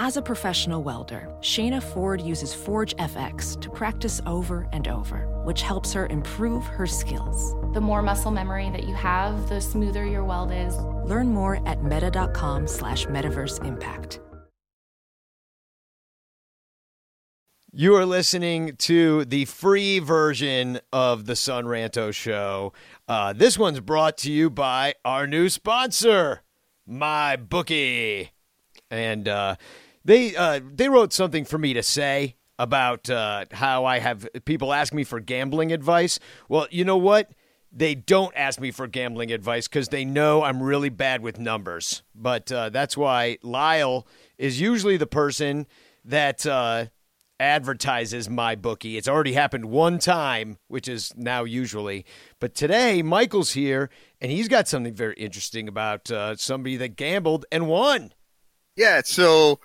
As a professional welder, Shayna Ford uses Forge FX to practice over and over, which helps her improve her skills. The more muscle memory that you have, the smoother your weld is. Learn more at meta.com slash metaverse impact. You are listening to the free version of the Son Ranto show. Uh, this one's brought to you by our new sponsor, My Bookie. And uh, they uh, they wrote something for me to say about uh, how I have people ask me for gambling advice. Well, you know what? They don't ask me for gambling advice because they know I'm really bad with numbers. But uh, that's why Lyle is usually the person that uh, advertises my bookie. It's already happened one time, which is now usually. But today, Michael's here, and he's got something very interesting about uh, somebody that gambled and won. Yeah, so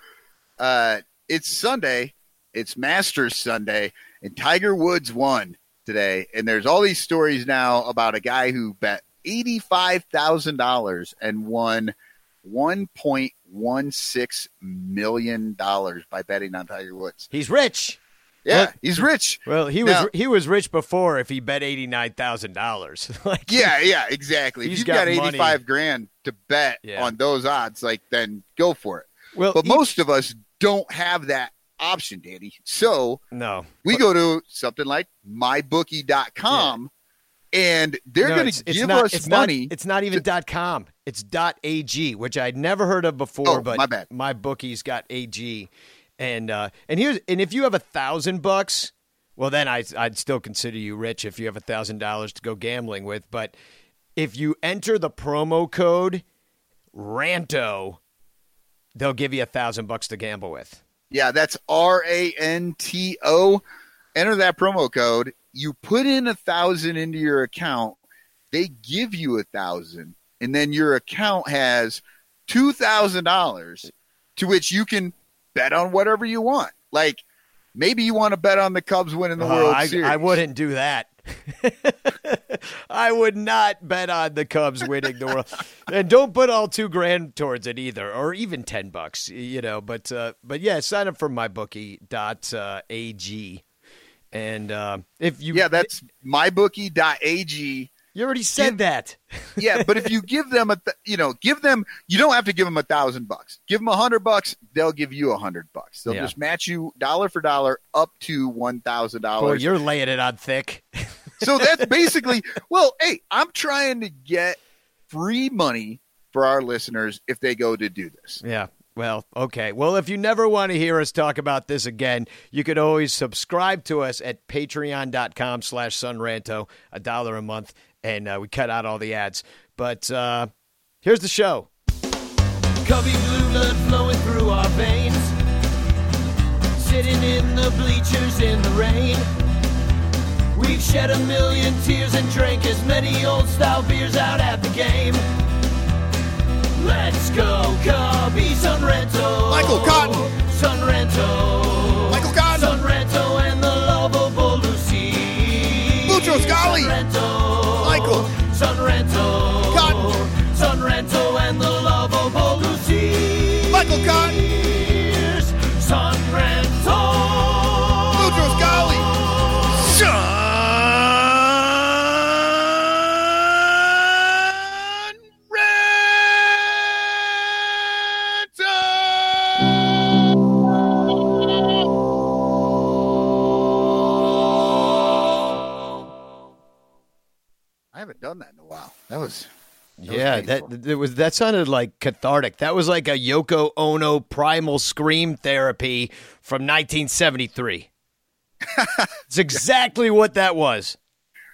uh, it's Sunday. It's Masters Sunday, and Tiger Woods won today. And there's all these stories now about a guy who bet eighty-five thousand dollars and won one point one six million dollars by betting on Tiger Woods. He's rich. Yeah, Well- he's rich. Well, he Now- was he was rich before if he bet eighty nine thousand dollars. Like Yeah, yeah, exactly. If He's you've got got, money. eighty-five grand to bet Yeah. on those odds, like then go for it. well, But he- most of us don't have that option, Danny. So no, we go to something like mybookie.com and they're No, going to give not- us it's money. Not, it's not even dot com. It's dot ag, which I'd never heard of before. Oh, but my bad. My bookie's got ag, and uh, and here's and if you have a thousand bucks, well then I I'd still consider you rich if you have a thousand dollars to go gambling with. But if you enter the promo code Ranto, they'll give you a thousand bucks to gamble with. yeah, that's R A N T O. Enter that promo code. You put in a thousand into your account. They give you a thousand, and then your account has two thousand dollars, to which you can bet on whatever you want. Like maybe you want to bet on the Cubs winning the Oh, World I, Series. I wouldn't do that. I would not bet on the Cubs winning the world, and don't put all two grand towards it either, or even ten bucks. You know, but uh, but yeah, sign up for mybookie.ag, and uh, if you Yeah, that's mybookie.ag. you already said that. Yeah, but if you give them a, th- you know, give them, you don't have to give them a thousand bucks. Give them a hundred bucks, they'll give you a hundred bucks. They'll Yeah. just match you dollar for dollar up to one thousand dollars. you're laying it on thick. So that's basically, well, hey, I'm trying to get free money for our listeners if they go to do this. Yeah. Well, okay. Well, if you never want to hear us talk about this again, you could always subscribe to us at patreon.com slash sonranto, a dollar a month, and uh, we cut out all the ads. But uh, here's the show. Cubby blue blood flowing through our veins. Sitting in the bleachers in the rain. We've shed a million tears and drank as many old style beers out at the game. Let's go, Cubby Son Ranto. Michael Cotton. That was yeah, painful. that that was that sounded like cathartic. That was like a Yoko Ono primal scream therapy from 1973. it's exactly what that was.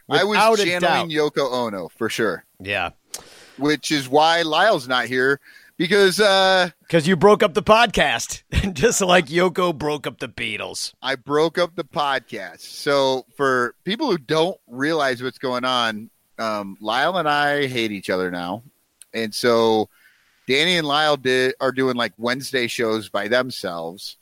I was channeling. Yoko Ono for sure, Yeah. which is why Lyle's not here because uh, Because you broke up the podcast, just like Yoko broke up the Beatles. I broke up the podcast. So for people who don't realize what's going on, um, Lyle and I hate each other now, and so Danny and Lyle did are doing like Wednesday shows by themselves,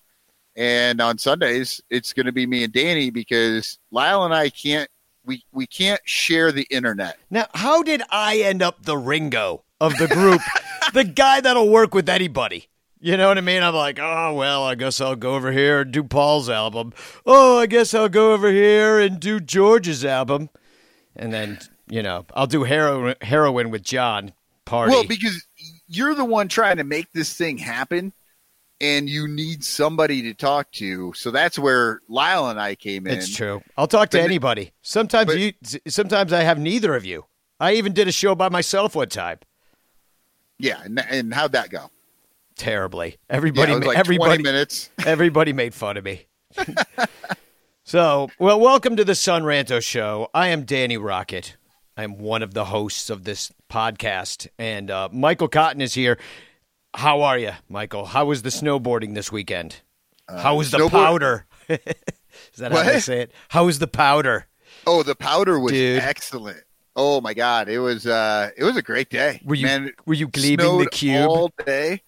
and on Sundays it's going to be me and Danny because Lyle and I can't we we can't share the internet. Now, how did I end up the Ringo of the group? the guy that'll work with anybody. You know what I mean? I'm like, oh well, I guess I'll go over here and do Paul's album. Oh, I guess I'll go over here and do George's album, and then you know I'll do heroin, heroin with John. Party. Well, because you're the one trying to make this thing happen, and you need somebody to talk to. So that's where Lyle and I came in. It's true. I'll talk to But- anybody. Sometimes but- you. Sometimes I have neither of you. I even did a show by myself one time. Yeah, and, and how'd that go? Terribly. Yeah, Everybody. was like everybody. 20 minutes. Everybody made fun of me. so, well, welcome to the Son Ranto Show. I am Danny Rocket. I'm one of the hosts of this podcast, and uh, Michael Cotton is here. How are you, Michael? How was the snowboarding this weekend? How was the Uh, snowboard- powder? is that how they say it? How was the powder? Oh, the powder was Dude. excellent. Oh my god, it was uh it was a great day. Were you Man, were you gleaming the cube? all day?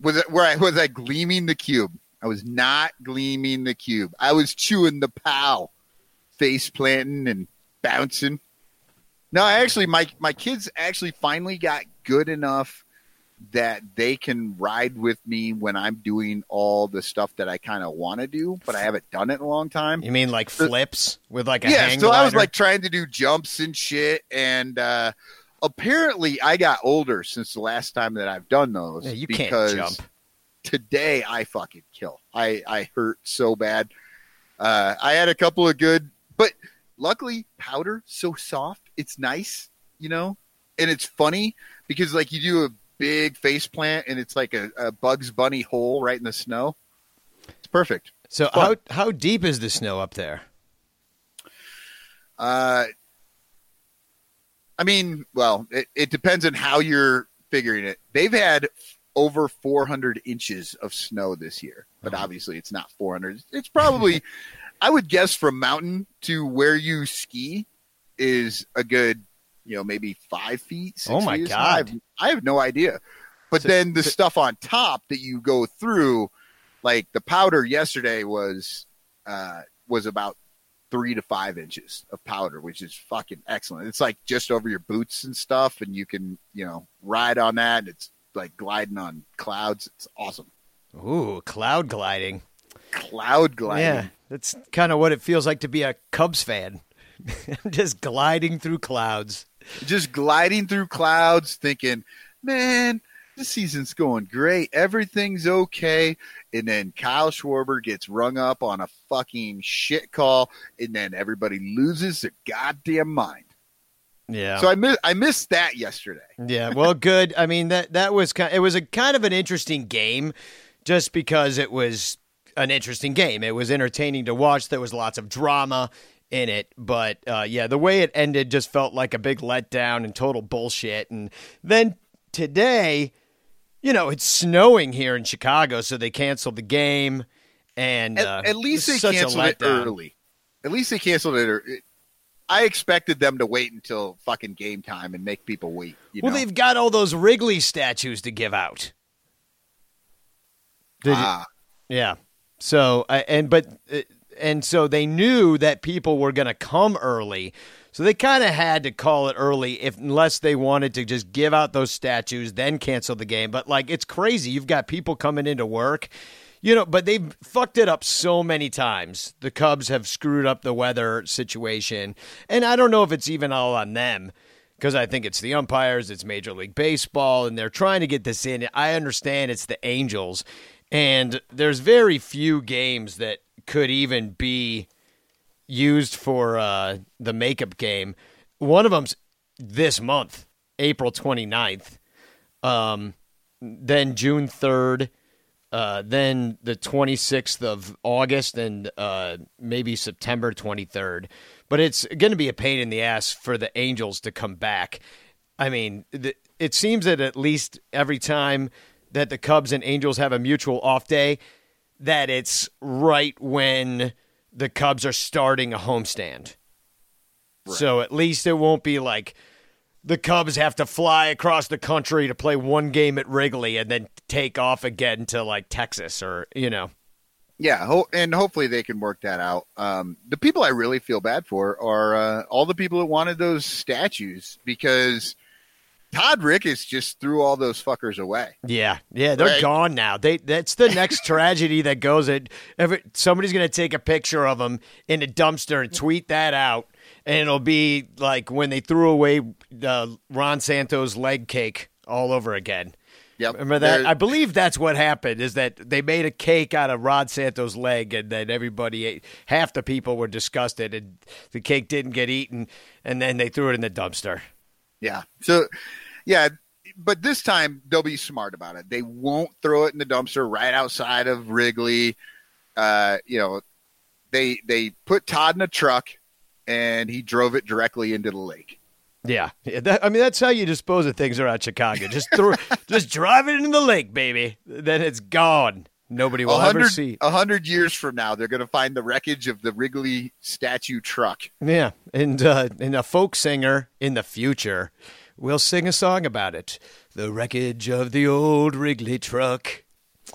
Was it where I was I gleaming the cube? I was not gleaming the cube. I was chewing the pow, face planting and bouncing. No, I actually my my kids actually finally got good enough that they can ride with me when I'm doing all the stuff that I kind of want to do, but I haven't done it in a long time. You mean like flips with like a yeah, so I was like trying to do jumps and shit, and uh, apparently I got older since the last time that I've done those. Yeah, you can't because jump. Today I fucking kill. I I hurt so bad. Uh, I had a couple of good, but luckily powder so soft, it's nice, you know, and it's funny because like you do a big face plant and it's like a, a Bugs Bunny hole right in the snow. It's perfect. So how how deep is the snow up there? Uh, I mean, well, it, it depends on how you're figuring it. They've had over 400 inches of snow this year, but obviously it's not 400. It's probably, I would guess, from mountain to where you ski is a good, you know, maybe five feet. Six Oh my feet. God. I have, I have no idea. But So- then the stuff on top that you go through, like the powder yesterday was, uh, was about three to five inches of powder, which is fucking excellent. It's like just over your boots and stuff, and you can, you know, ride on that. And it's like gliding on clouds. It's awesome. Ooh, cloud gliding. Cloud gliding. Yeah, that's kind of what it feels like to be a Cubs fan. Just gliding through clouds. Just gliding through clouds, thinking, man, this season's going great. Everything's okay. And then Kyle Schwarber gets rung up on a fucking shit call, and then everybody loses their goddamn mind. Yeah. So I miss I missed that yesterday. yeah. Well, good. I mean that that was kind. It was a kind of an interesting game, just because it was an interesting game. It was entertaining to watch. There was lots of drama in it, but uh, yeah, the way it ended just felt like a big letdown and total bullshit. And then today, you know, it's snowing here in Chicago, so they canceled the game. And At, uh, at least they canceled it early. At least they canceled it. ear- I expected them to wait until fucking game time and make people wait. You Well, know? they've got all those Wrigley statues to give out. Did you- Ah, Yeah. So I and but uh, and so they knew that people were going to come early. So they kind of had to call it early if unless they wanted to just give out those statues then cancel the game. But like it's crazy. You've got people coming into work. You know, but they've fucked it up so many times. The Cubs have screwed up the weather situation. And I don't know if it's even all on them because I think it's the umpires, it's Major League Baseball, and they're trying to get this in. I understand it's the Angels, and there's very few games that could even be used for uh, the makeup game. One of them's this month, April 29th, um, then June 3rd. Uh, then the 26th of August and uh, maybe September 23rd. But it's going to be a pain in the ass for the Angels to come back. I mean, the, it seems that at least every time that the Cubs and Angels have a mutual off day, that it's right when the Cubs are starting a homestand. So at least it won't be like the Cubs have to fly across the country to play one game at Wrigley and then take off again to like Texas or, you know. yeah, ho- and hopefully they can work that out. Um, the people I really feel bad for are uh, all the people that wanted those statues because Todd Ricketts just threw all those fuckers away. Yeah, yeah, they're Right. gone now. They that's the next tragedy that goes. At ever, somebody's gonna take a picture of them in a dumpster and tweet that out, and it'll be like when they threw away uh, Ron Santo's leg cake all over again. Yep. Remember that? I believe that's what happened. Is that they made a cake out of Ron Santo's leg, and then everybody ate. Half the people were disgusted, and the cake didn't get eaten, and then they threw it in the dumpster. Yeah. So, yeah, but this time they'll be smart about it. They won't throw it in the dumpster right outside of Wrigley. Uh, you know, they they put Todd in a truck, and he drove it directly into the lake. Yeah, Yeah, that, I mean that's how you dispose of things around Chicago. Just throw, just drive it into the lake, baby. Then it's gone. Nobody will ever see. a hundred years from now, they're going to find the wreckage of the Wrigley statue truck. Yeah, and uh, and a folk singer in the future will sing a song about it. The wreckage of the old Wrigley truck.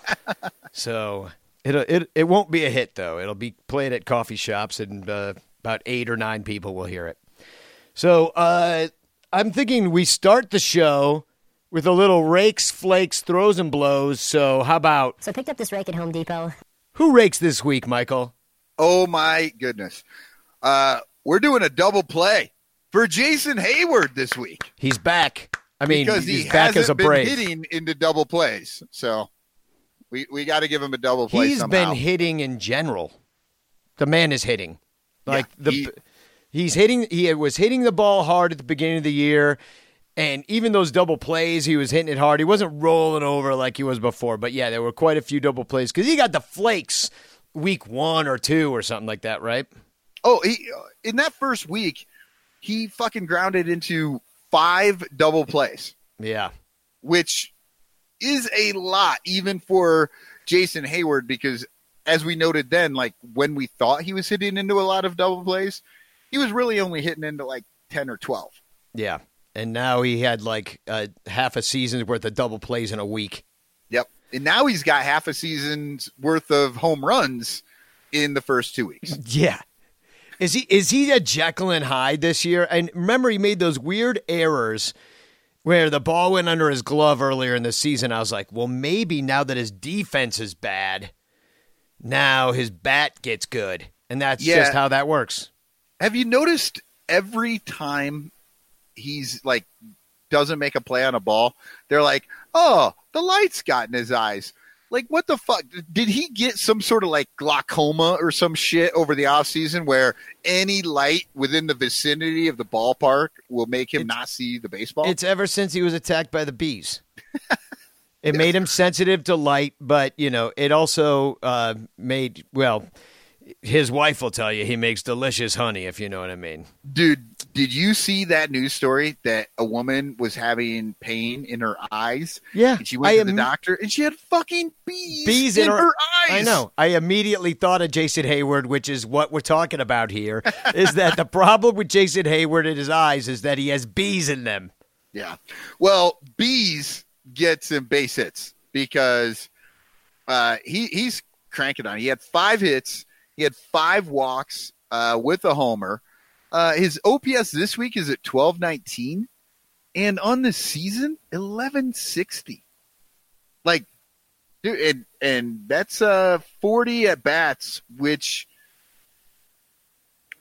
so it it it won't be a hit though. It'll be played at coffee shops, and uh, about eight or nine people will hear it. So uh, I'm thinking we start the show with a little rakes, flakes, throws, and blows. So how about So I picked up this rake at Home Depot. who rakes this week, Michael? Oh my goodness, uh, we're doing a double play for Jason Heyward this week. He's back. I mean, because he's he back hasn't as a been brave. hitting into double plays. So we we got to give him a double play. He's somehow. been hitting in general. The man is hitting. Like Yeah, the he- he's hitting he was hitting the ball hard at the beginning of the year and even those double plays he was hitting it hard. He wasn't rolling over like he was before, but yeah, there were quite a few double plays cuz he got the flakes week 1 or 2 or something like that, right? Oh, he in that first week, he fucking grounded into five double plays, Yeah. which is a lot even for Jason Heyward because as we noted then, like when we thought he was hitting into a lot of double plays, he was really only hitting into like ten or twelve. Yeah. And now he had like uh, half a season's worth of double plays in a week. Yep. And now he's got half a season's worth of home runs in the first two weeks. Yeah. Is he is he a Jekyll and Hyde this year? And remember, he made those weird errors where the ball went under his glove earlier in the season. I was like, well, maybe now that his defense is bad, now his bat gets good, and that's Yeah. just how that works. Have you noticed every time he's like doesn't make a play on a ball, they're like, "Oh, the lights got in his eyes." Like, what the fuck? Did he get some sort of like glaucoma or some shit over the off season where any light within the vicinity of the ballpark will make him not see the baseball? It's ever since he was attacked by the bees. it made him sensitive to light, but you know, it also uh, made well. His wife will tell you he makes delicious honey, if you know what I mean. Dude, did you see that news story that a woman was having pain in her eyes? Yeah, And she went I to the doctor and she had fucking bees, bees in, in, her, eyes. I know. I immediately thought of Jason Heyward, which is what we're talking about here. is that the problem with Jason Heyward in his eyes is that he has bees in them? Yeah. Well, Bees gets him base hits because uh, he he's cranking on. He had five hits. He had five walks uh, with a homer. Uh, his OPS this week is at twelve nineteen, and on the season eleven sixty. Like, dude, and and that's uh forty at bats, which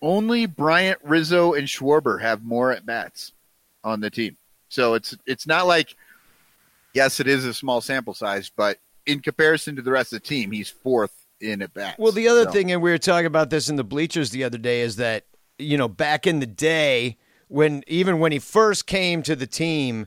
only Bryant Rizzo and Schwarber have more at bats on the team. So it's it's not like yes, it is a small sample size, but in comparison to the rest of the team, he's fourth in at bats. Well, the other So- thing, and we were talking about this in the bleachers the other day, is that you know back in the day when even when he first came to the team.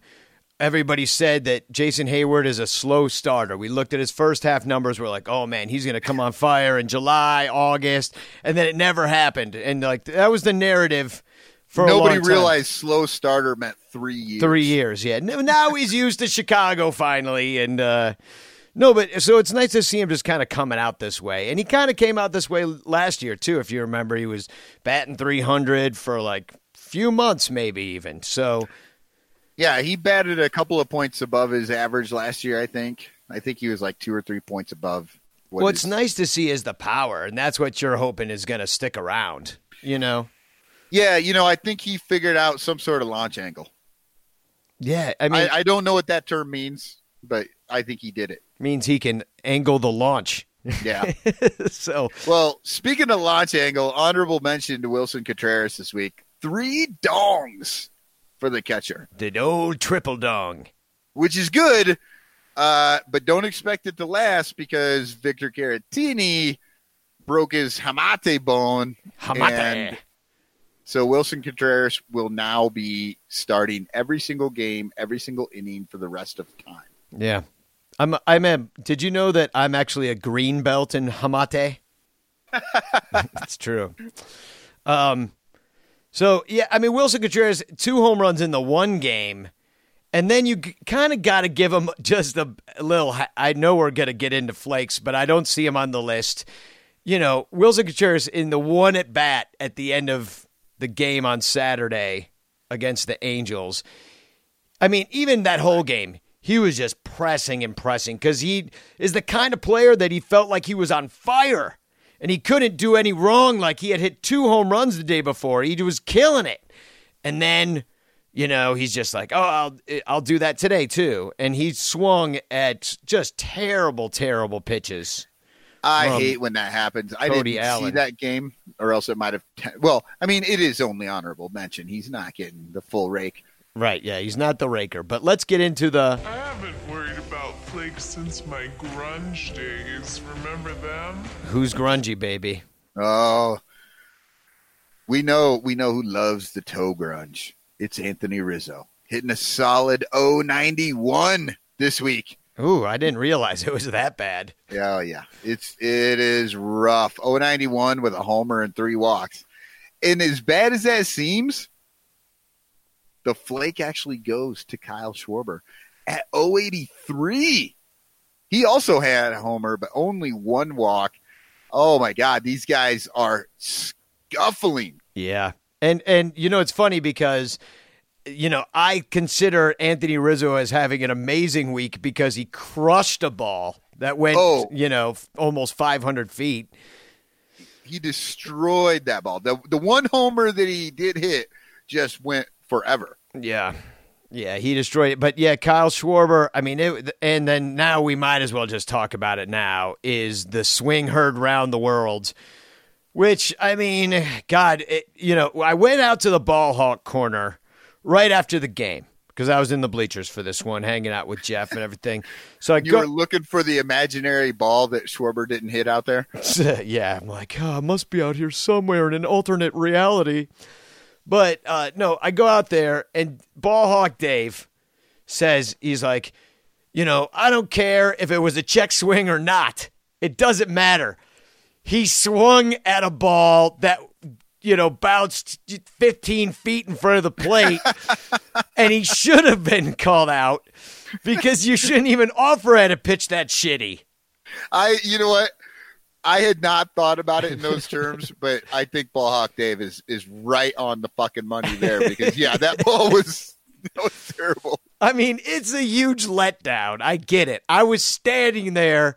Everybody said that Jason Heyward is a slow starter. We looked at his first half numbers. We're like, oh man, he's going to come on fire in July, August, and then it never happened. And like that was the narrative for a nobody long time. realized slow starter meant three years. Three years, yeah. Now he's used to Chicago finally, and uh, no, but so it's nice to see him just kind of coming out this way, and he kind of came out this way last year too. If you remember, he was batting three hundred for like few months, maybe even. So Yeah, he batted a couple of points above his average last year. I think. I think he was like two or three points above. What what's his- nice to see is the power, and that's what you're hoping is going to stick around. You know, Yeah, you know, I think he figured out some sort of launch angle. Yeah, I mean, I, I don't know what that term means, but I think he did it. Means he can angle the launch. Yeah. so well, speaking of launch angle, honorable mention to Willson Contreras this week. Three dongs for the catcher, the old triple dong. which is good, uh, but don't expect it to last because Victor Caratini broke his hamate bone. Hamate. And so Willson Contreras will now be starting every single game, every single inning for the rest of time. Yeah. I'm I'm a did you know that I'm actually a green belt in Hamate? it's true. Um so yeah, I mean Willson Contreras two home runs in the one game. And then you kind of got to give him just a, a little. I know we're going to get into flakes, but I don't see him on the list. You know, Willson Contreras in the one at bat at the end of the game on Saturday against the Angels. I mean, even that whole game, he was just pressing and pressing because he is the kind of player that he felt like he was on fire and he couldn't do any wrong. Like he had hit two home runs the day before, he was killing it. And then, you know, he's just like, oh, I'll I'll do that today too. And he swung at just terrible, terrible pitches. I from hate when that happens. I didn't see that game, or else it might have. Well, I mean, it is only honorable mention. He's not getting the full rake. Right? Yeah, he's not the raker. But let's get into the. I haven't worried about flakes since my grunge days. Remember them? Who's grungy, baby? Oh, we know we know who loves the toe grunge. It's Anthony Rizzo hitting a solid 091 this week. Ooh, I didn't realize it was that bad. Yeah, oh, yeah. It's it is rough. 091 with a homer and three walks. And as bad as that seems, the flake actually goes to Kyle Schwarber at 083. He also had a homer, but only one walk. Oh my God, these guys are scuffling. Yeah. And and you know it's funny because you know, I consider Anthony Rizzo as having an amazing week because he crushed a ball that went, Oh. you know, f- almost 500 feet. He destroyed that ball. The the one homer that he did hit just went forever. Yeah. Yeah, he destroyed it. But yeah, Kyle Schwarber, I mean, it, and then now we might as well just talk about it now is the swing heard round the world, which, I mean, God, it, you know, I went out to the ball hawk corner right after the game because I was in the bleachers for this one, hanging out with Jeff and everything. So I You go, were looking for the imaginary ball that Schwarber didn't hit out there. yeah, I'm like, oh, I must be out here somewhere in an alternate reality. But uh, no, I go out there and Ballhawk Dave says he's like, you know, I don't care if it was a check swing or not. It doesn't matter. He swung at a ball that you know bounced 15 feet in front of the plate, and he should have been called out because you shouldn't even offer at a pitch that shitty. I, you know what? I had not thought about it in those terms, but I think Ball Hawk Dave is is right on the fucking money there because yeah, that ball was that was terrible. I mean, it's a huge letdown. I get it. I was standing there,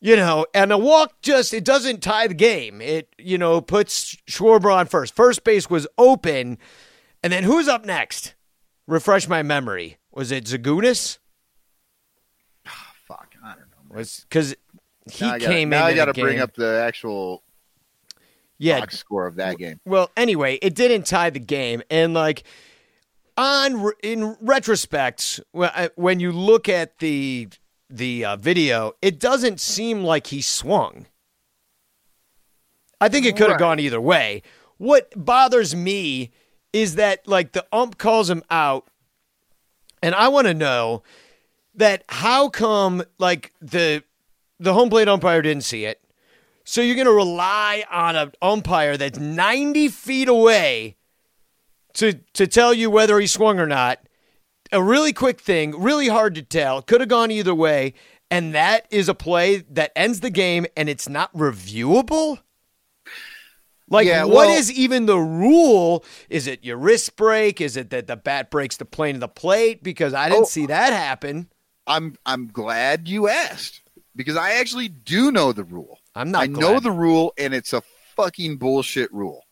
you know, and a walk just it doesn't tie the game. It you know puts Schwarber on first. First base was open, and then who's up next? Refresh my memory. Was it Zagunis? Ah, fuck, I don't know. Was because he now I gotta, came now. I got to bring up the actual yeah. box score of that game. Well, anyway, it didn't tie the game, and like on in retrospect, uh, when you look at the the uh, video, it doesn't seem like he swung. I think it could have Right. gone either way. What bothers me is that like the ump calls him out, and I want to know that how come like the the home plate umpire didn't see it. So you're going to rely on an umpire that's 90 feet away to to tell you whether he swung or not. A really quick thing, really hard to tell. Could have gone either way, and that is a play that ends the game and it's not reviewable. Like Yeah, what well- is even the rule? Is it your wrist break? Is it that the bat breaks the plane of the plate? Because I didn't Oh. see that happen. I'm I'm glad you asked because I actually do know the rule. I'm not I know the rule, and it's a fucking bullshit rule.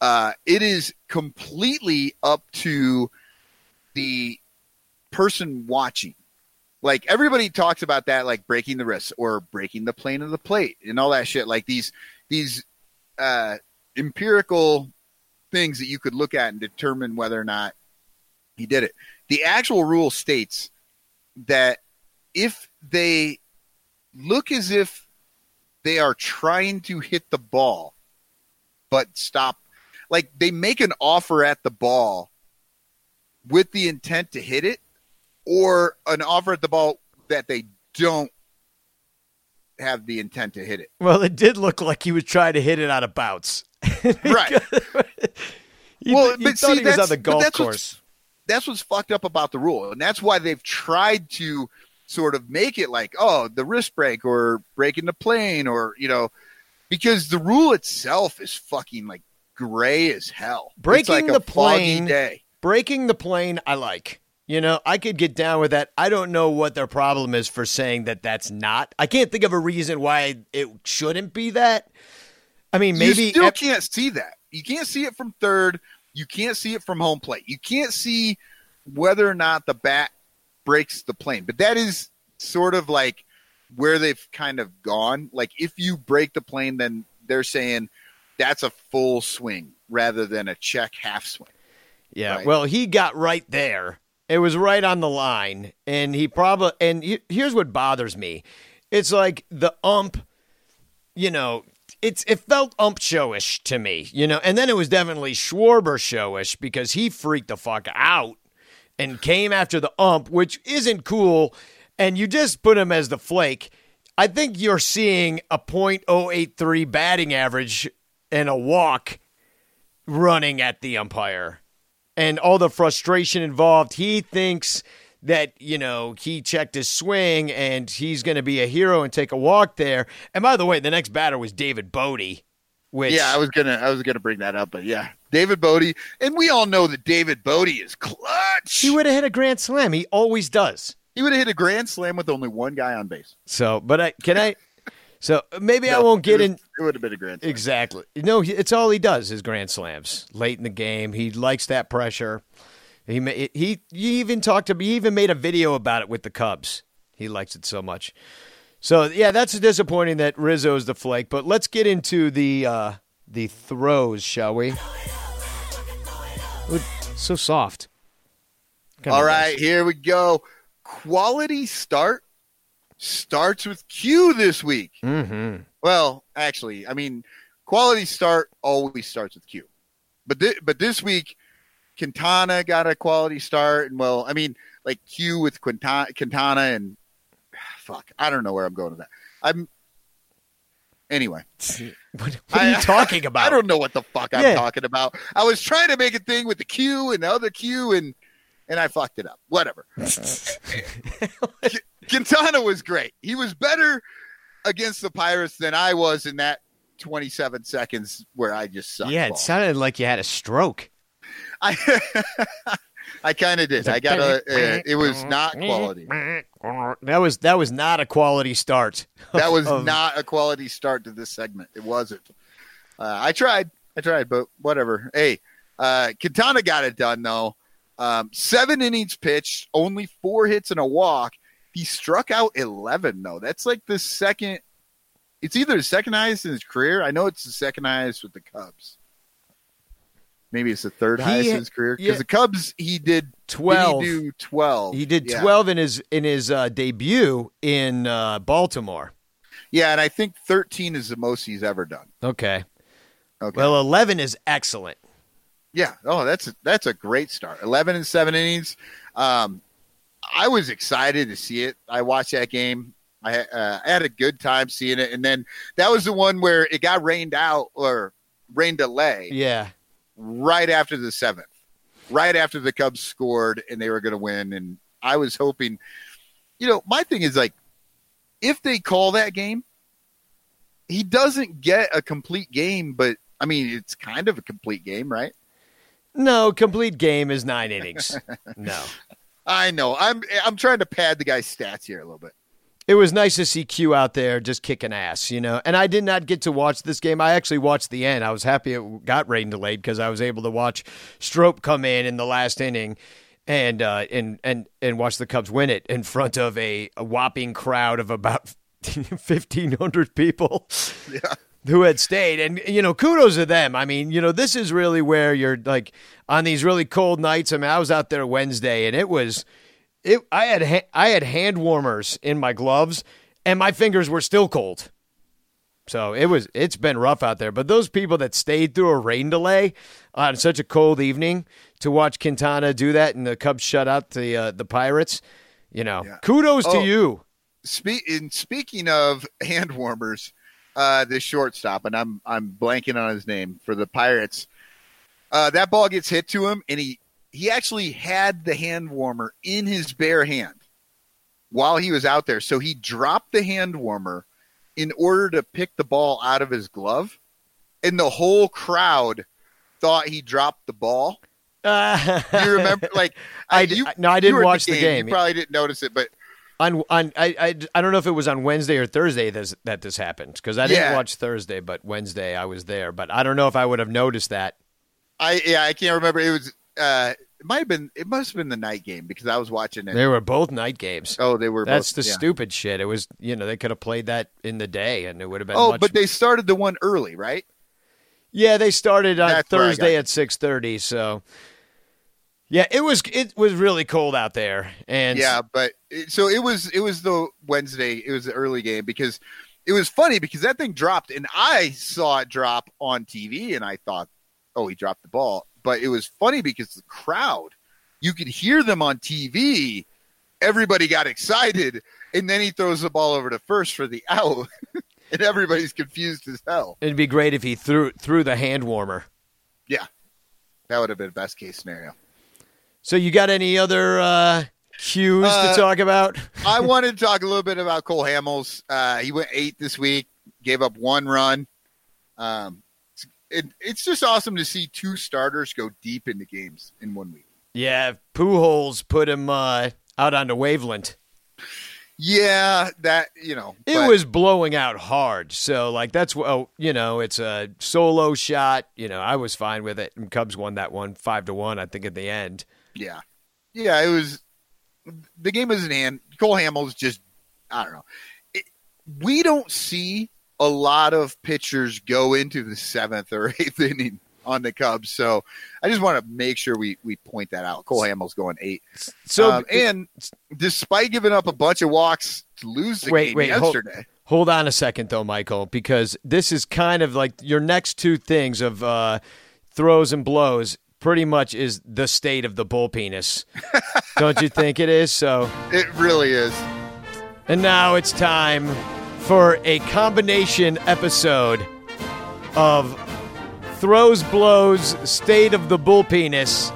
Uh, it is completely up to the person watching. Like everybody talks about that, like breaking the wrist or breaking the plane of the plate and all that shit. Like these these uh, empirical things that you could look at and determine whether or not he did it. The actual rule states that if they look as if they are trying to hit the ball, but stop, like they make an offer at the ball with the intent to hit it, or an offer at the ball that they don't have the intent to hit it. Well, it did look like he was trying to hit it out of bounds. Right. you, well, you but see, he was on the golf that's what's- course. that's what's fucked up about the rule, and that's why they've tried to sort of make it like, oh, the wrist break or breaking the plane or you know, because the rule itself is fucking like gray as hell. Breaking like the plane- day. Breaking the plane, I like. You know, I could get down with that. I don't know what their problem is for saying that that's not. I can't think of a reason why it shouldn't be that. I mean, maybe you still ep- can't see that. You can't see it from third. You can't see it from home plate. You can't see whether or not the bat breaks the plane. But that is sort of like where they've kind of gone. Like if you break the plane, then they're saying that's a full swing rather than a check half swing. Yeah. Right. Well, he got right there. It was right on the line, and he probably. And he- here's what bothers me: it's like the ump. You know, it's it felt ump showish to me. You know, and then it was definitely Schwarber showish because he freaked the fuck out and came after the ump, which isn't cool. And you just put him as the flake. I think you're seeing a .083 batting average and a walk running at the umpire and all the frustration involved. He thinks that, you know, he checked his swing and he's going to be a hero and take a walk there. And by the way, the next batter was David Bote, which Yeah, I was gonna I was gonna bring that up, but yeah, David Bote, and we all know that David Bote is clutch. he would have hit a grand slam. He always does. He would have hit a grand slam with only one guy on base. So, but I can I so maybe I won't get it was- in It would have been a grand slam. Exactly. No, he- it's all he does is grand slams late in the game. He likes that pressure. He he he even talked to he even made a video about it with the Cubs. He likes it so much. So yeah, that's disappointing that Rizzo's the flake. But let's get into the uh, the throws, shall we? Ooh, So soft. Kinda All nice. here we go. Quality start starts with Q this week. Mm-hmm. Well, actually, I mean, quality start always starts with Q. But thi- but this week, Quintana got a quality start, and well, I mean, like Q with Quintana, Quintana, and fuck, I don't know where I'm going with that. I'm anyway. What, what are you I- talking about? I don't know what the fuck I'm Yeah. talking about. I was trying to make a thing with the Q and the other Q, and and I fucked it up. Whatever. Quintana was great. He was better against the Pirates than I was in that 27 seconds where I just sucked. yeah, it balls. sounded like you had a stroke. I I kind of did. I got a. Uh, it was not quality. That was that was not a quality start. That was of- not a quality start to this segment. It wasn't. Uh, I tried. I tried, but whatever. Hey, uh, Quintana got it done though. Um, seven innings pitched, only four hits and a walk. He struck out eleven though. That's like the second. It's either the second highest in his career. I know it's the second highest with the Cubs. Maybe it's the third He- highest in his career because yeah. the Cubs he did Twelve. Did he twelve? He did Yeah. twelve in his in his uh, debut in uh, Baltimore. Yeah, and I think thirteen is the most he's ever done. Okay. Okay. Well, eleven is excellent. Yeah. Oh, that's that's a great start. Eleven and seven innings. Um, I was excited to see it. I watched that game. I, uh, I had a good time seeing it, and then that was the one where it got rained out or rain delay Yeah. Right after the seventh, right after the Cubs scored and they were going to win. And I was hoping, you know, my thing is like, if they call that game, he doesn't get a complete game, but I mean, it's kind of a complete game, right? No, complete game is nine innings. no. I know. I'm I'm trying to pad the guy's stats here a little bit. It was nice to see Q out there just kicking ass, you know. And I did not get to watch this game. I actually watched the end. I was happy it got rain delayed because I was able to watch Strop come in in the last inning. and uh, and and and watch the Cubs win it in front of a, a whopping crowd of about fifteen hundred people. Yeah. Who had stayed, and you know, kudos to them. I mean, you know, this is really where you're like on these really cold nights. I mean, I was out there Wednesday, and it was, it. I had ha- I had hand warmers in my gloves, and my fingers were still cold. So it was it's been rough out there. But those people that stayed through a rain delay on such a cold evening to watch Quintana do that and the Cubs shut out the uh, the Pirates, you know, Yeah. kudos to Oh. you. Spe- in speaking of hand warmers, uh, this shortstop, and I'm I'm blanking on his name for the Pirates. Uh, that ball gets hit to him, and he he actually had the hand warmer in his bare hand while he was out there. So he dropped the hand warmer in order to pick the ball out of his glove, and the whole crowd thought he dropped the ball. You remember, like I uh, you, no, I didn't were at watch the game. You probably didn't notice it, but on on I, I I don't know if it was on Wednesday or Thursday this, that this happened because I didn't Yeah. watch Thursday, but Wednesday I was there. But I don't know if I would have noticed that. I yeah, I can't remember. It was uh it might have been it must have been the night game because I was watching it. They were both night games. oh, they were That's both, the yeah. stupid shit. It was you know they could have played that in the day and it would have been. Oh, much but they started the one early, right? Yeah, they started on That's where I got Thursday at six thirty. So, yeah, it was it was really cold out there, and Yeah, but it, so it was it was the Wednesday, it was the early game because it was funny because that thing dropped and I saw it drop on TV and I thought, "Oh, he dropped the ball." But it was funny because the crowd, you could hear them on TV. Everybody got excited and then he throws the ball over to first for the out. and everybody's confused as hell. it'd be great if he threw threw the hand warmer. Yeah, that would have been a best case scenario. So, you got any other uh, cues Uh, to talk about? I wanted to talk a little bit about Cole Hamels. Uh, he went eight this week, gave up one run. Um, it, it's just awesome to see two starters go deep into games in one week. Yeah, Pujols put him uh, out onto Waveland. Yeah, that you know, It but- was blowing out hard, so like that's well, you know, it's a solo shot. You know, I was fine with it. And Cubs won that one five to one, I think, at the end. yeah, yeah. It was the game was in hand. Cole Hamels just I don't know. It, we don't see a lot of pitchers go into the seventh or eighth inning on the Cubs, so I just want to make sure we we point that out. Cole Hamels going eight. So Um, and despite giving up a bunch of walks to lose the Wait, game wait, hold- yesterday, Hold on a second, though, Michael, because this is kind of like your next two things of uh, throws and blows. Pretty much is the state of the bull penis, don't you think it is? So, it really is. and now it's time for a combination episode of throws, blows, state of the bull penis,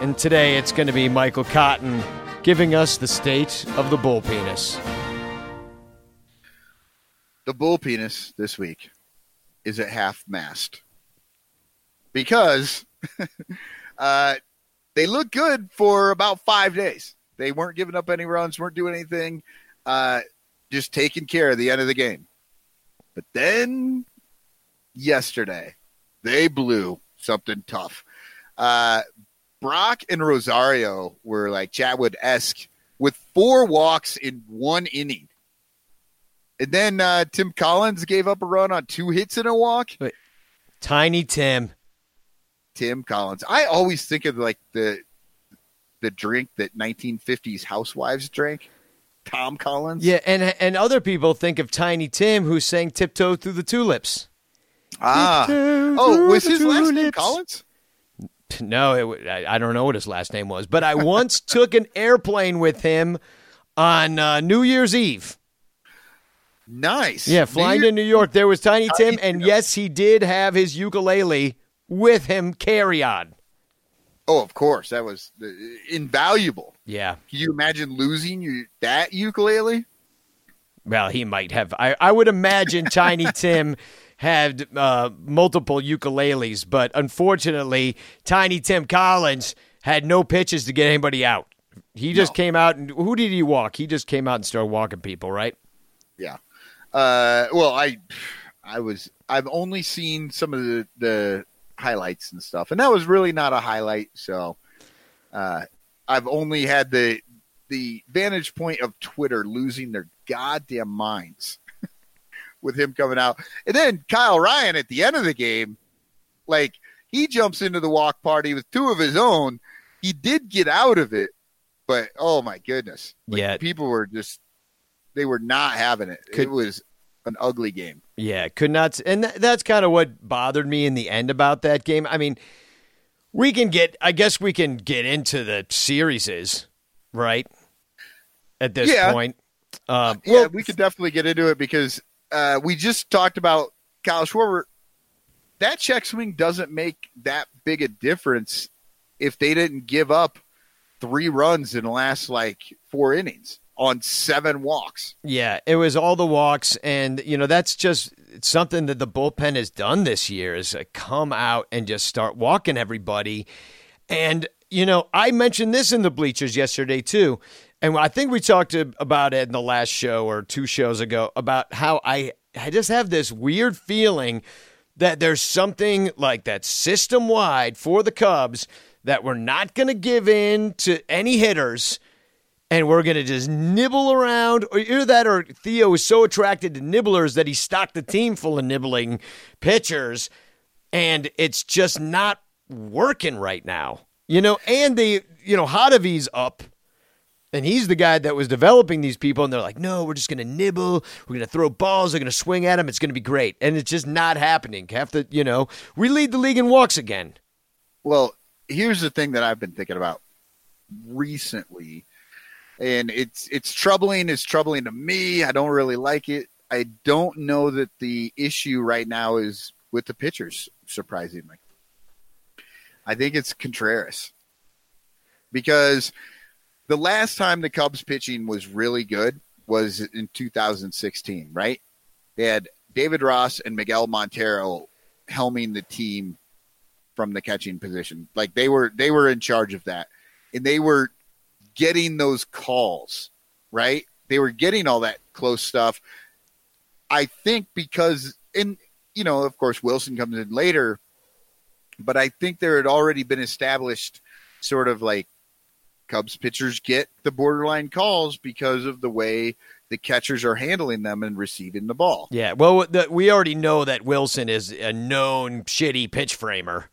and today it's going to be Michael Cotton giving us the state of the bull penis. The bull penis this week is at half mast because uh, they look good for about five days. They weren't giving up any runs, weren't doing anything, uh, just taking care of the end of the game. But then yesterday, they blew something tough. Uh, Brock and Rosario were like Chatwood esque with four walks in one inning. And then uh, Tim Collins gave up a run on two hits and a walk. Tiny Tim. Tim Collins. I always think of like the the drink that 1950s housewives drank. Tom Collins. Yeah, and and other people think of Tiny Tim who sang "Tiptoe Through the Tulips." Ah. Tiptoe Oh, was his last name tulips. Collins? No, it, I, I don't know what his last name was, but I once took an airplane with him on uh, New Year's Eve. Nice. Yeah, flying New to New York, there was Tiny Tim, and yes, he did have his ukulele with him carry on. Oh, of course. That was uh, invaluable. Yeah, Can you imagine losing you that ukulele? well, he might have. I, I would imagine Tiny Tim had uh, multiple ukuleles, but unfortunately, Tiny Tim Collins had no pitches to get anybody out. He just No. came out and who did he walk? He just came out and started walking people, right? Yeah. Uh, well, I, I was. I've only seen some of the the highlights and stuff, and that was really not a highlight. So, uh, I've only had the the vantage point of Twitter losing their goddamn minds with him coming out. And then Kyle Ryan at the end of the game, like he jumps into the walk party with two of his own. He did get out of it, but oh my goodness. Like, Yeah. People were just they were not having it. Could- it was an ugly game. Yeah, could not. And th- that's kind of what bothered me in the end about that game. I mean, we can get, I guess we can get into the series, right? At this Yeah. point. Um, Yeah, well, we could definitely get into it because uh, we just talked about Kyle Schwarber. That check swing doesn't make that big a difference if they didn't give up three runs in the last like four innings on seven walks. Yeah, it was all the walks, and you know that's just something that the bullpen has done this year is uh, come out and just start walking everybody. And you know, I mentioned this in the bleachers yesterday too, and I think we talked about it in the last show or two shows ago about how I I just have this weird feeling that there's something like that system wide for the Cubs that we're not going to give in to any hitters and we're going to just nibble around. Or either that or Theo is so attracted to nibblers that he stocked the team full of nibbling pitchers, and it's just not working right now. You know, and the, you know, Hottovy's up. And he's the guy that was developing these people, and they're like, no, we're just going to nibble. We're going to throw balls. They're going to swing at him. It's going to be great. And it's just not happening. Have to, you know, we lead the league in walks again. Well, here's the thing that I've been thinking about recently, and it's it's troubling. It's troubling to me. I don't really like it. I don't know that the issue right now is with the pitchers. Surprisingly, I think it's Contreras because the last time the Cubs pitching was really good was in 2016, right? They had David Ross and Miguel Montero helming the team from the catching position. Like they were they were in charge of that. And they were getting those calls, right? They were getting all that close stuff. I think because and you know, of course Willson comes in later, but I think there had already been established sort of like Cubs pitchers get the borderline calls because of the way the catchers are handling them and receiving the ball. Yeah, well, the, we already know that Willson is a known shitty pitch framer.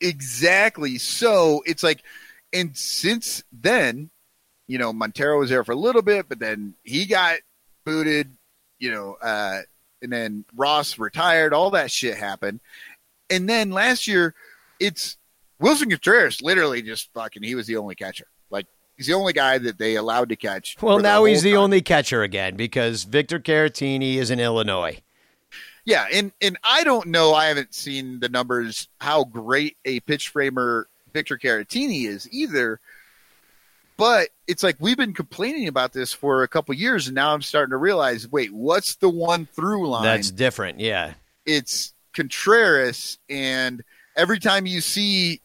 Exactly. So it's like, and since then, you know, Montero was there for a little bit, but then he got booted, you know, uh, and then Ross retired. All that shit happened. And then last year, it's Willson Contreras literally just fucking, he was the only catcher. Like, he's the only guy that they allowed to catch. Well, now he's the time. only catcher again because Victor Caratini is in Illinois. Yeah, and and I don't know. I haven't seen the numbers how great a pitch framer Victor Caratini is either. But it's like we've been complaining about this for a couple years, and now I'm starting to realize. Wait, what's the one through line? That's different. Yeah. it's Contreras, and every time you see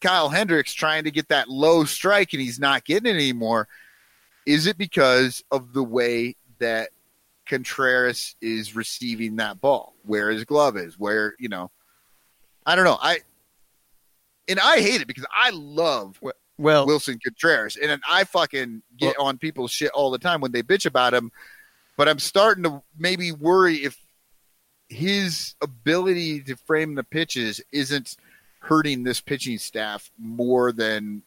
Kyle Hendricks trying to get that low strike and he's not getting it anymore, is it because of the way that Contreras is receiving that ball, where his glove is, where you know, I don't know. I and I hate it because I love Well, Willson Contreras, and I fucking get on people's shit all the time when they bitch about him. But I'm starting to maybe worry if his ability to frame the pitches isn't hurting this pitching staff more than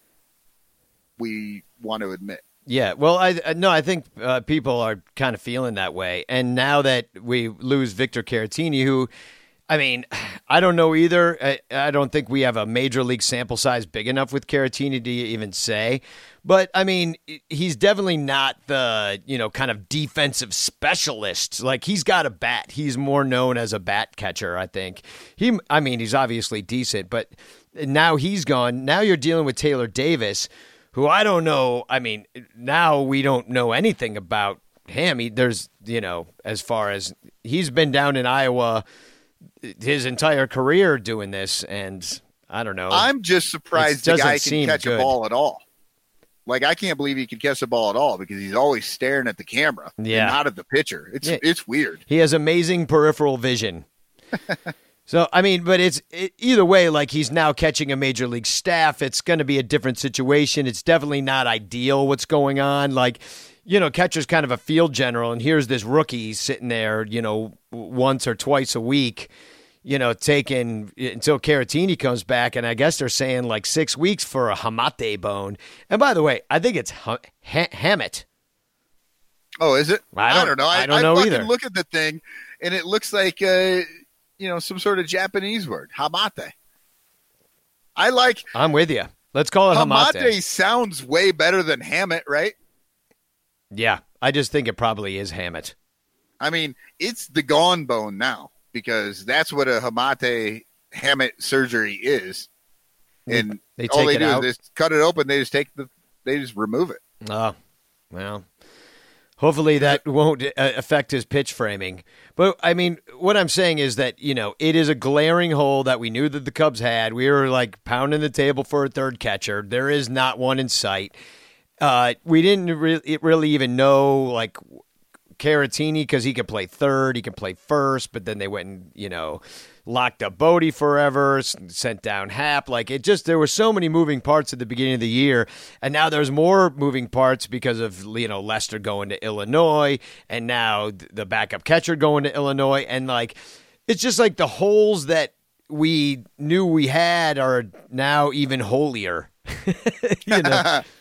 we want to admit. yeah. Well, I no, I think uh, people are kind of feeling that way. And now that we lose Victor Caratini, who, I mean, I don't know either. I, I don't think we have a major league sample size big enough with Caratini to even say. But I mean, he's definitely not the you know kind of defensive specialist. Like he's got a bat. He's more known as a bat catcher. I think he. I mean, he's obviously decent, but now he's gone. Now you're dealing with Taylor Davis, who I don't know. I mean, now we don't know anything about him. He, there's you know as far as he's been down in Iowa his entire career doing this, and I don't know. I'm just surprised the guy can catch good. a ball at all. Like I can't believe he can catch a ball at all because he's always staring at the camera, and Yeah. not at the pitcher. It's Yeah. it's weird. He has amazing peripheral vision. So I mean, but it's it, either way. Like he's now catching a major league staff. It's going to be a different situation. It's definitely not ideal what's going on. Like, you know, catcher's kind of a field general, and here's this rookie sitting there, you know, once or twice a week, you know, taking until Caratini comes back, and I guess they're saying like six weeks for a hamate bone. And by the way, I think it's ha- ha- Hammett. Oh, is it? I don't- know. I don't know either. Look at the thing, and it looks like uh, you know some sort of Japanese word, hamate. I like I'm with you. Let's call it hamate. hamate. Sounds way better than Hammett, right? Yeah, I just think it probably is Hammett. I mean, it's the gone bone now because that's what a hamate Hammett surgery is. And They all they it do out. is cut it open. They just take the, they just remove it. Oh, well. Hopefully that won't uh, affect his pitch framing. But I mean, what I'm saying is that, you know, it is a glaring hole that we knew that the Cubs had. We were like pounding the table for a third catcher. There is not one in sight. Uh, we didn't really, really even know like Caratini because he could play third, he could play first, but then they went and you know locked up Bote forever, sent down Hap. Like it just there were so many moving parts at the beginning of the year, and now there's more moving parts because of you know Lester going to Illinois, and now the backup catcher going to Illinois, and like it's just like the holes that we knew we had are now even holier. you know.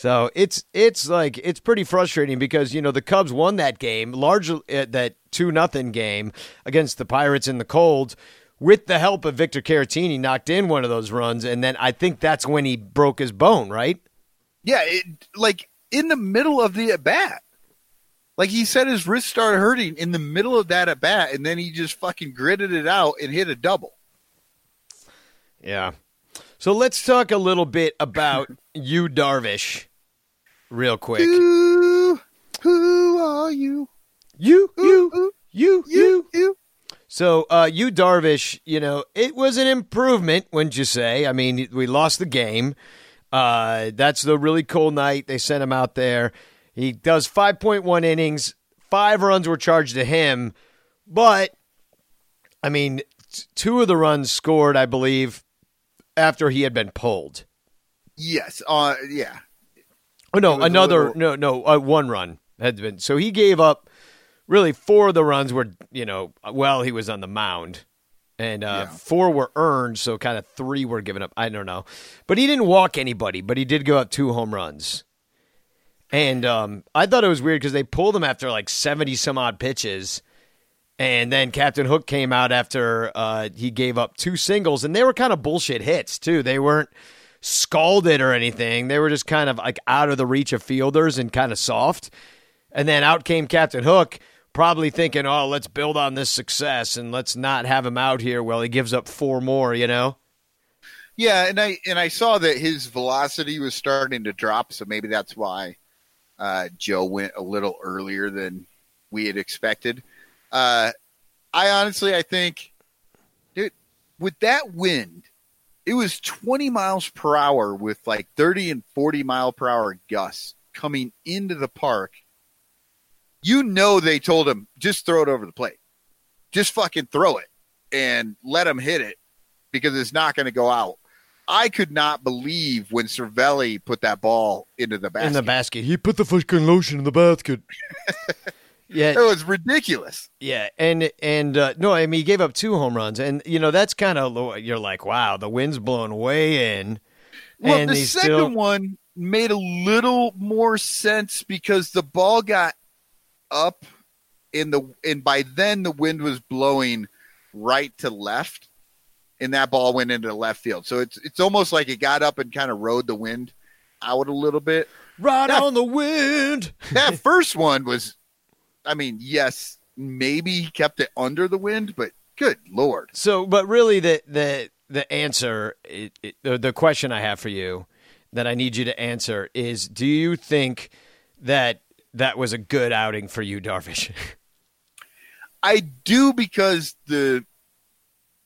So it's it's like it's pretty frustrating because you know the Cubs won that game largely uh, that two nothing game against the Pirates in the cold with the help of Victor Caratini knocked in one of those runs and then I think that's when he broke his bone right Yeah, it, like in the middle of the at bat. Like he said, his wrist started hurting in the middle of that at bat, and then he just fucking gritted it out and hit a double. yeah so let's talk a little bit about Yu Darvish real quick Who, who are you? you you Ooh, you you You, you. So, uh, Yu Darvish, you know, it was an improvement, wouldn't you say? I mean, we lost the game. Uh, that's the really cool night. They sent him out there. He does 5.1 innings. Five runs were charged to him. But, I mean, t- two of the runs scored, I believe, after he had been pulled. Yes. Uh, yeah. Oh, no, It was a another, little- no, no, uh, one run had been. So he gave up really four of the runs were, you know, well, he was on the mound. And uh, Yeah. four were earned, so kind of three were given up. I don't know. But he didn't walk anybody, but he did go up two home runs. And um, I thought it was weird because they pulled him after like 70 some odd pitches. And then Captain Hook came out after uh, he gave up two singles, and they were kind of bullshit hits, too. They weren't scalded or anything. They were just kind of like out of the reach of fielders and kind of soft. And then out came Captain Hook, probably thinking, oh, let's build on this success and let's not have him out here while he gives up four more, you know? Yeah, and I and I saw that his velocity was starting to drop, so maybe that's why uh, Joe went a little earlier than we had expected. Uh, I honestly, I think, dude, with that wind, it was 20 miles per hour with like 30 and 40 mile per hour gusts coming into the park. You know, they told him just throw it over the plate, just fucking throw it and let him hit it because it's not going to go out. I could not believe when Cervelli put that ball into the basket. In the basket. He put the fucking lotion in the basket. yeah. it was ridiculous. Yeah, and and uh, no, I mean he gave up two home runs, and you know that's kind of you're like, wow, the wind's blowing way in. Well, and the second still, one made a little more sense because the ball got up in the and by then the wind was blowing right to left and that ball went into left field. So it's it's almost like it got up and kind of rode the wind out a little bit. right Yeah. on the wind. That first one was I mean, yes, maybe he kept it under the wind, but good lord. So, but really, the the the answer, it, it, the the question I have for you that I need you to answer is: Do you think that that was a good outing for you, Darvish? I do because the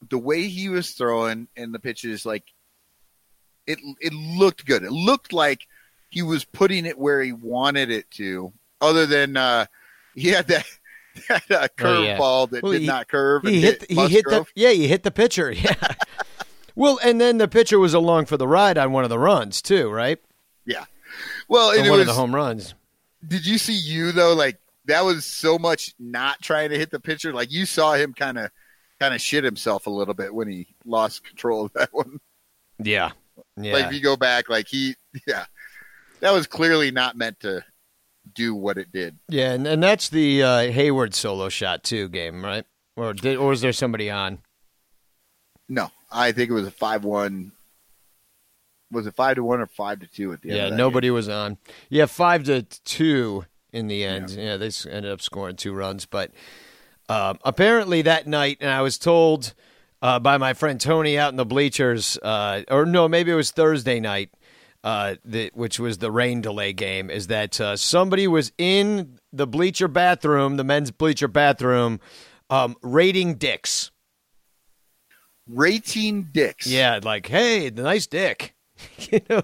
the way he was throwing and the pitches, like it, it looked good. It looked like he was putting it where he wanted it to. Other than uh, he had that a uh, oh, curve Oh, yeah. that Well, did he- not curve. And He hit. He hit the. Yeah, he hit the pitcher. Yeah. well, and then the pitcher was along for the ride on one of the runs too, right? Yeah. Well, On and it one was. of the home runs. Did you see you though? Like that was so much not trying to hit the pitcher. Like you saw him kind of, kind of shit himself a little bit when he lost control of that one. Yeah. Yeah. Like if you go back, like he, yeah, that was clearly not meant to do what it did. yeah, and, and that's the uh, Heyward solo shot too game, right? Or did, or was there somebody on? No, I think it was a five-one. Was it five to one or five to two at the end? Yeah, nobody was on. Yeah, five to two in the end. Yeah, they ended up scoring two runs, but um, apparently that night, and I was told uh, by my friend Tony out in the bleachers, uh, or no, maybe it was Thursday night, uh, the, which was the rain delay game, is that uh, somebody was in the bleacher bathroom, the men's bleacher bathroom, um, rating dicks. Rating dicks. Yeah, like, hey, the nice dick. you know,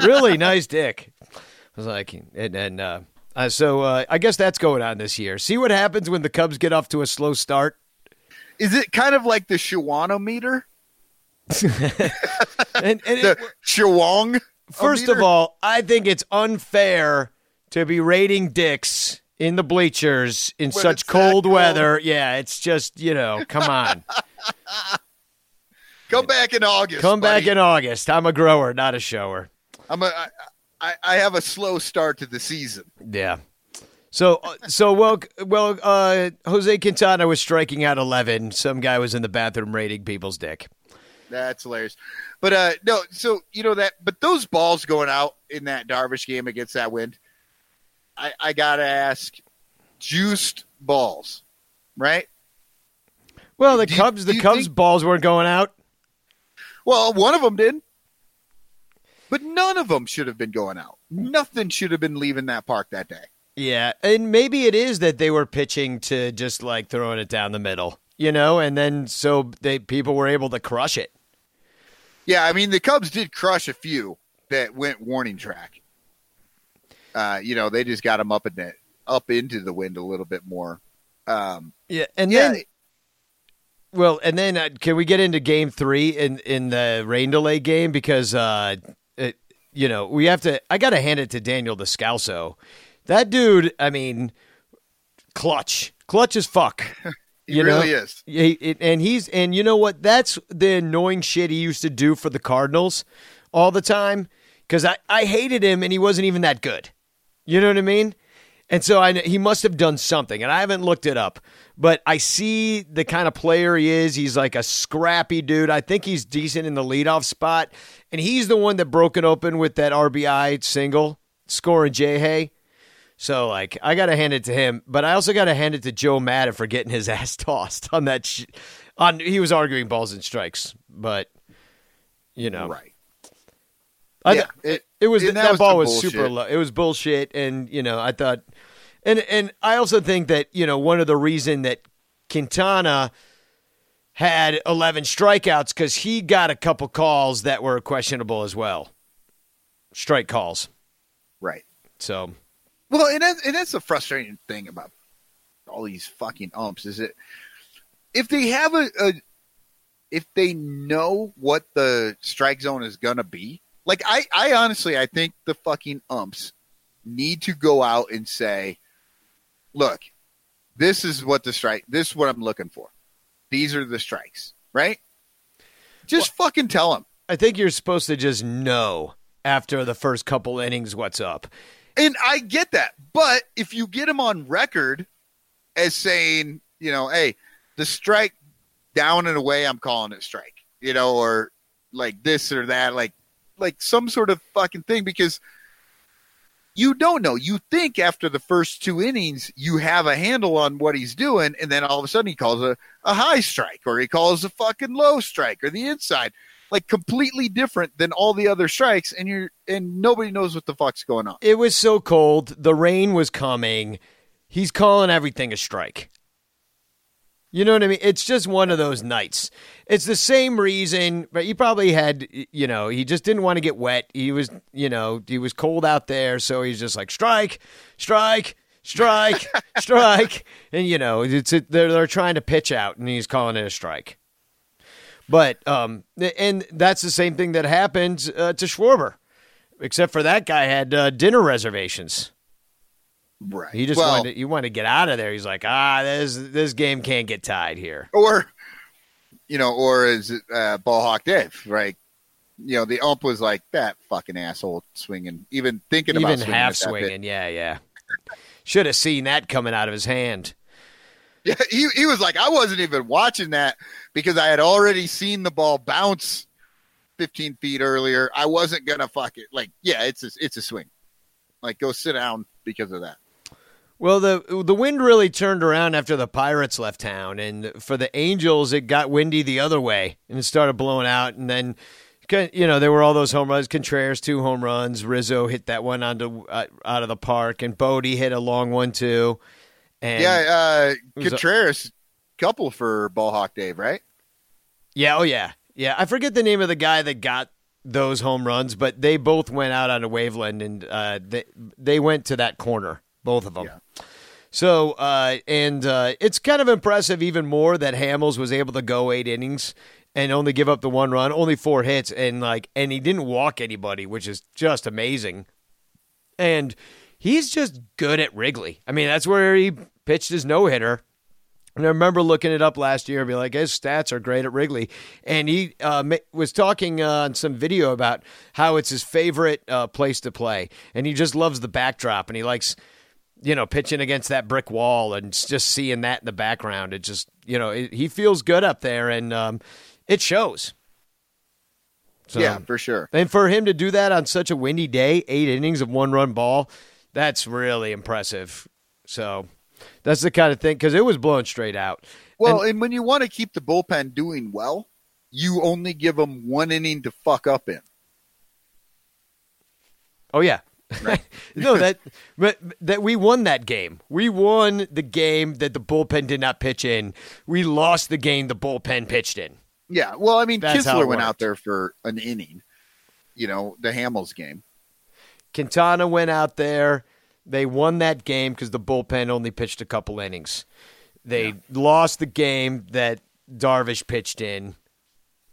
really nice dick. I was like, and, and uh, uh, so uh, I guess that's going on this year. See what happens when the Cubs get off to a slow start. Is it kind of like the Shawon-O-Meter? And, and it- The Shawong. First of all, I think it's unfair to be rating dicks in the bleachers in When such cold cold. weather. Yeah, it's just you know, come on, come back in August. come back in August. I'm a grower, not a shower. I'm a. I, I, have a slow start to the season. Yeah. So, uh, so well, well, uh, Jose Quintana was striking out eleven. Some guy was in the bathroom rating people's dick. That's hilarious. But uh no, so you know that but those balls going out in that Darvish game against that wind, I, I gotta ask, juiced balls, right? Well, the Do Cubs, the Cubs think- balls weren't going out. Well, one of them did. But none of them should have been going out. Nothing should have been leaving that park that day. Yeah, and maybe it is that they were pitching to just like throwing it down the middle, you know, and then so they people were able to crush it. Yeah, I mean the Cubs did crush a few that went warning track. Uh, you know, they just got them up in the up into the wind a little bit more. Um, Yeah, and yeah, then well, and then uh, can we get into Game Three in in the rain delay game because uh, it, you know we have to. I got to hand it to Daniel Descalso. That dude, I mean, clutch, clutch as fuck. he you know? really is. Yeah, he- and he's and you know what? That's the annoying shit he used to do for the Cardinals all the time because I I hated him and he wasn't even that good. You know what I mean? And so I he must have done something, and I haven't looked it up, but I see the kind of player he is. He's like a scrappy dude. I think he's decent in the leadoff spot, and he's the one that broke it open with that RBI single, scoring J Hay. So like I got to hand it to him, but I also got to hand it to Joe Maddon for getting his ass tossed on that. Sh- on he was arguing balls and strikes, but you know, Right. I, Yeah, it- it was that, that was ball was super low. It was bullshit, and you know I thought, and and I also think that you know one of the reason that Quintana had 11 strikeouts because he got a couple calls that were questionable as well, strike calls. Right. So Well, and that's, and that's the frustrating thing about all these fucking umps is that if they have a, a if they know what the strike zone is gonna be, like I, I honestly, I think the fucking umps need to go out and say, look, this is what the strike, this is what I'm looking for. These are the strikes, right? Just fucking tell them. I think you're supposed to just know after the first couple innings what's up. And I get that. But if you get him on record as saying, you know, hey, the strike down and away, I'm calling it strike, you know, or like this or that, like like some sort of fucking thing because you don't know. You think after the first two innings you have a handle on what he's doing, and then all of a sudden he calls a, a high strike or he calls a fucking low strike or the inside. Like completely different than all the other strikes, and you're and nobody knows what the fuck's going on. It was so cold. The rain was coming. He's calling everything a strike. You know what I mean? It's just one of those nights. It's the same reason, but he probably had, you know, he just didn't want to get wet. He was, you know, he was cold out there, so he's just like strike, strike, strike, strike, and you know it's it, they're they're trying to pitch out, and he's calling it a strike. But um, and that's the same thing that happened uh, to Schwarber, except for that guy had uh, dinner reservations. Right. He just well, wanted to, he wanted to get out of there. He's like, ah, this this game can't get tied here. or you know, or is it uh, ball hawk Dave? Right. You know, the ump was like that fucking asshole swinging, even thinking about Even half swinging, yeah, yeah. Should have seen that coming out of his hand. Yeah, he he was like, I wasn't even watching that because I had already seen the ball bounce 15 feet earlier. I wasn't gonna fuck it. Like, yeah, it's a, it's a swing. Like, go sit down because of that. Well, the the wind really turned around after the Pirates left town, and for the Angels, it got windy the other way, and it started blowing out. And then, you know, there were all those home runs. Contreras two home runs. Rizzo hit that one onto uh, out of the park, and Bote hit a long one too. And yeah, uh, Contreras, couple for Ballhawk Dave, right? Yeah, oh yeah, yeah. I forget the name of the guy that got those home runs, but they both went out on a waveland, and uh, they they went to that corner, both of them. Yeah. So, uh, and uh, it's kind of impressive, even more that Hamels was able to go eight innings and only give up the one run, only four hits, and like, and he didn't walk anybody, which is just amazing. And he's just good at Wrigley. I mean, that's where he pitched his no hitter. And I remember looking it up last year and be like, his stats are great at Wrigley. And he uh, was talking uh, on some video about how it's his favorite uh, place to play. And he just loves the backdrop and he likes, you know, pitching against that brick wall and just seeing that in the background. It just, you know, it, he feels good up there and um, it shows. So, yeah, for sure. and for him to do that on such a windy day, eight innings of one run ball, that's really impressive. So that's the kind of thing because it was blown straight out. Well, and, when you want to keep the bullpen doing well, you only give them one inning to fuck up in. Oh yeah. no, that but that we won that game. We won the game that the bullpen did not pitch in. We lost the game the bullpen pitched in. Yeah, well, I mean, That's how Kintzler went out there for an inning. You know, the Hamels game. Quintana went out there. They won that game because the bullpen only pitched a couple innings. They lost the game that Darvish pitched in,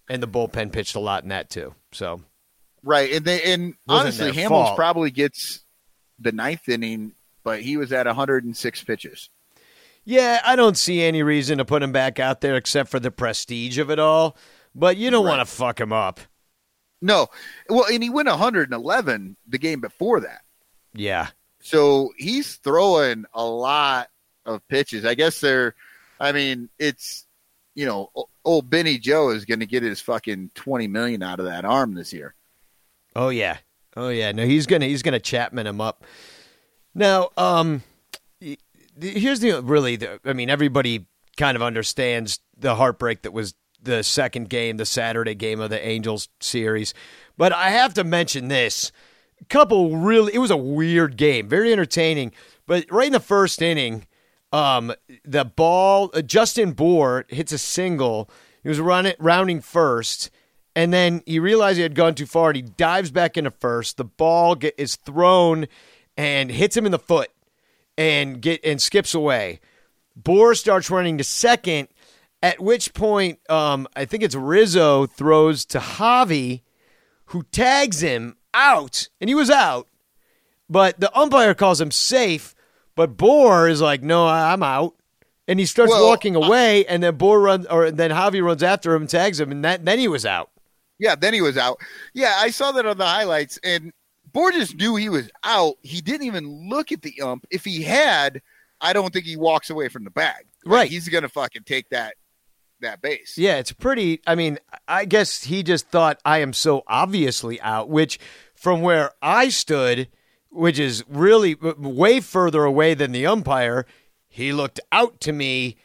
and the bullpen pitched a lot in that too. So Right, and they and honestly, Hamels fault. probably gets the ninth inning, but he was at 106 pitches. yeah, I don't see any reason to put him back out there except for the prestige of it all. But you don't Right. want to fuck him up. No, well, and he went 111 the game before that, Yeah. So he's throwing a lot of pitches. I guess they're, I mean, it's you know, old Benny Joe is going to get his fucking 20 million out of that arm this year. Oh yeah. Oh yeah. No, he's gonna he's gonna Chapman him up. Now, um, here's the really. The, I mean, everybody kind of understands the heartbreak that was the second game, the Saturday game of the Angels series, but I have to mention this. Couple really, it was a weird game, very entertaining. But right in the first inning, um, the ball, uh, Justin Bour hits a single. He was running, rounding first, and then he realized he had gone too far, and he dives back into first. The ball get, is thrown and hits him in the foot, and get and skips away. Bour starts running to second, at which point, um, I think it's Rizzo throws to Javi, who tags him out, and he was out. But the umpire calls him safe, but Bour is like, no, I- I'm out. And he starts Well, walking away, and then Bour runs, or then Javi runs after him, and tags him, and that, then he was out. Yeah, then he was out. Yeah, I saw that on the highlights, and Borges knew he was out. He didn't even look at the ump. If he had, I don't think he walks away from the bag. Like, Right. he's gonna fucking take that that base. Yeah, it's pretty. I mean, I guess he just thought I am so obviously out, which from where I stood, which is really way further away than the umpire, he looked out to me.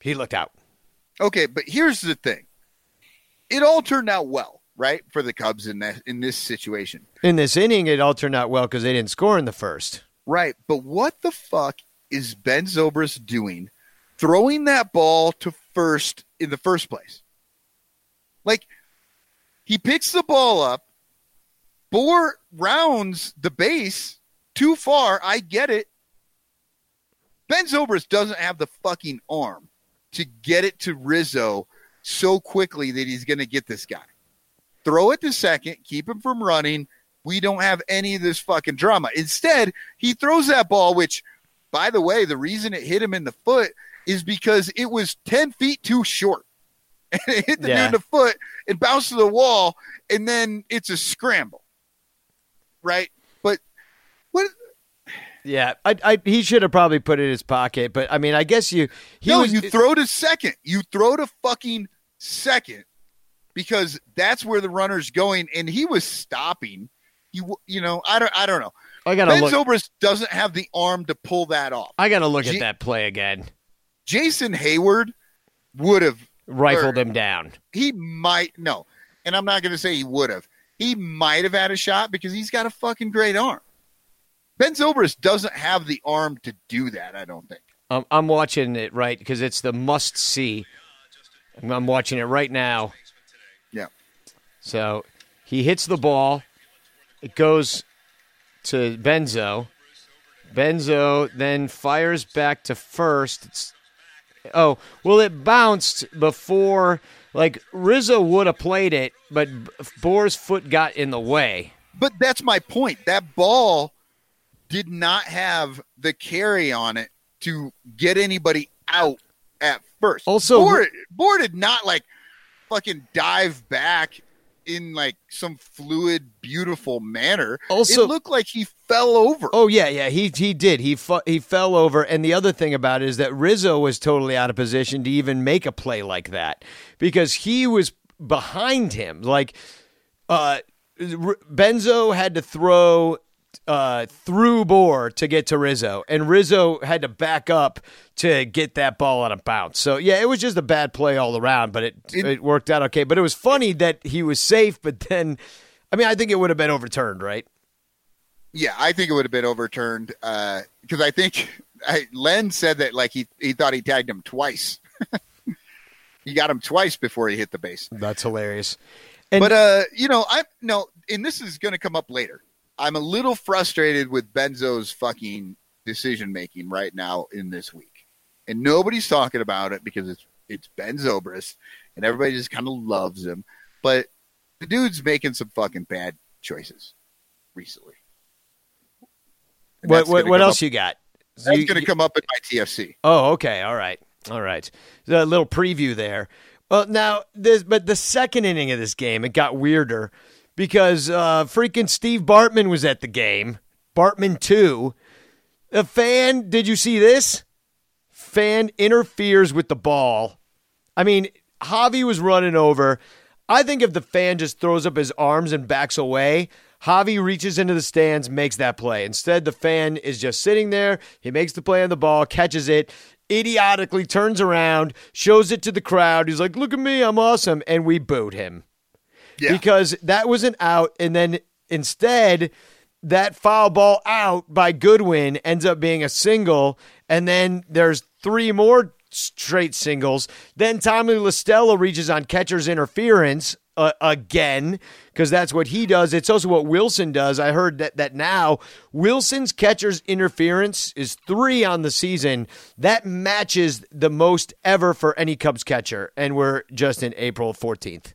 He looked out. Okay, but here's the thing. It all turned out well, right, for the Cubs in that in this situation. In this inning, it all turned out well because they didn't score in the first. Right, but what the fuck is Ben Zobrist doing throwing that ball to first in the first place? Like he picks the ball up, Bour rounds the base too far, I get it. Ben Zobrist doesn't have the fucking arm to get it to Rizzo so quickly that he's going to get this guy. Throw it to second, keep him from running. We don't have any of this fucking drama. Instead, he throws that ball, which, by the way, the reason it hit him in the foot is because it was 10 feet too short. And it hit the Yeah. dude in the foot and bounced to the wall, and then it's a scramble. Right? But what Yeah, I, I, he should have probably put it in his pocket, but I mean, I guess you. He no, was, you throw to second. You throw to fucking second because that's where the runner's going, and he was stopping. You you know I don't I don't know. I gotta Ben look. Zobrist doesn't have the arm to pull that off. I gotta look G- at that play again. Jason Heyward would have Rifled or- him down. He might no, and I'm not going to say he would have. He might have had a shot because he's got a fucking great arm. Ben Zobrist doesn't have the arm to do that. I don't think. Um, I'm watching it right because it's the must see. I'm- watching it right now. Yeah. So he hits the ball. It goes to Benzo. Benzo then fires back to first. It's, oh, well, it bounced before. Like Rizzo would have played it, but Bour's foot got in the way. But that's my point. That ball did not have the carry on it to get anybody out at first. Also- Bour, Bohr did not like fucking dive back in like some fluid, beautiful manner. Also- it looked like he fell over. Oh yeah, yeah, he he did. He fu- he fell over, and the other thing about it is that Rizzo was totally out of position to even make a play like that because he was behind him. Like, uh, R- Benzo had to throw uh, through Bour to get to Rizzo, and Rizzo had to back up to get that ball on a bounce. So yeah, it was just a bad play all around, but it it, It- worked out okay. But it was funny that he was safe, but then, I mean, I think it would have been overturned, right? Yeah, I think it would have been overturned because I think I, Len said that like he he thought he tagged him twice. he got him twice before he hit the base. That's hilarious. And- but uh, you know, I no, and this is going to come up later. I'm a little frustrated with Benzo's fucking decision making right now in this week, and nobody's talking about it because it's it's Ben Zobrist, and everybody just kind of loves him. But the dude's making some fucking bad choices recently. And What what, what else up- you got? That's You- going to come up in my TFC. Oh, okay. All right. All right. A little preview there. Well, now this, but the second inning of this game, it got weirder because uh, freaking Steve Bartman was at the game. Bartman two. A fan. Did you see this? Fan interferes with the ball. I mean, Javi was running over. I think if the fan just throws up his arms and backs away, Javi reaches into the stands, makes that play. Instead, the fan is just sitting there. He makes the play on the ball, catches it, idiotically turns around, shows it to the crowd. He's like, Look at me, I'm awesome. And we booed him Yeah. because that was an out. And then instead, that foul ball out by Goodwin ends up being a single. And then there's three more straight singles. Then Tommy La Stella reaches on catcher's interference uh, again because that's what he does. It's also what Willson does. I heard that that now Willson's catcher's interference is three on the season. That matches the most ever for any Cubs catcher, and we're just in April 14th.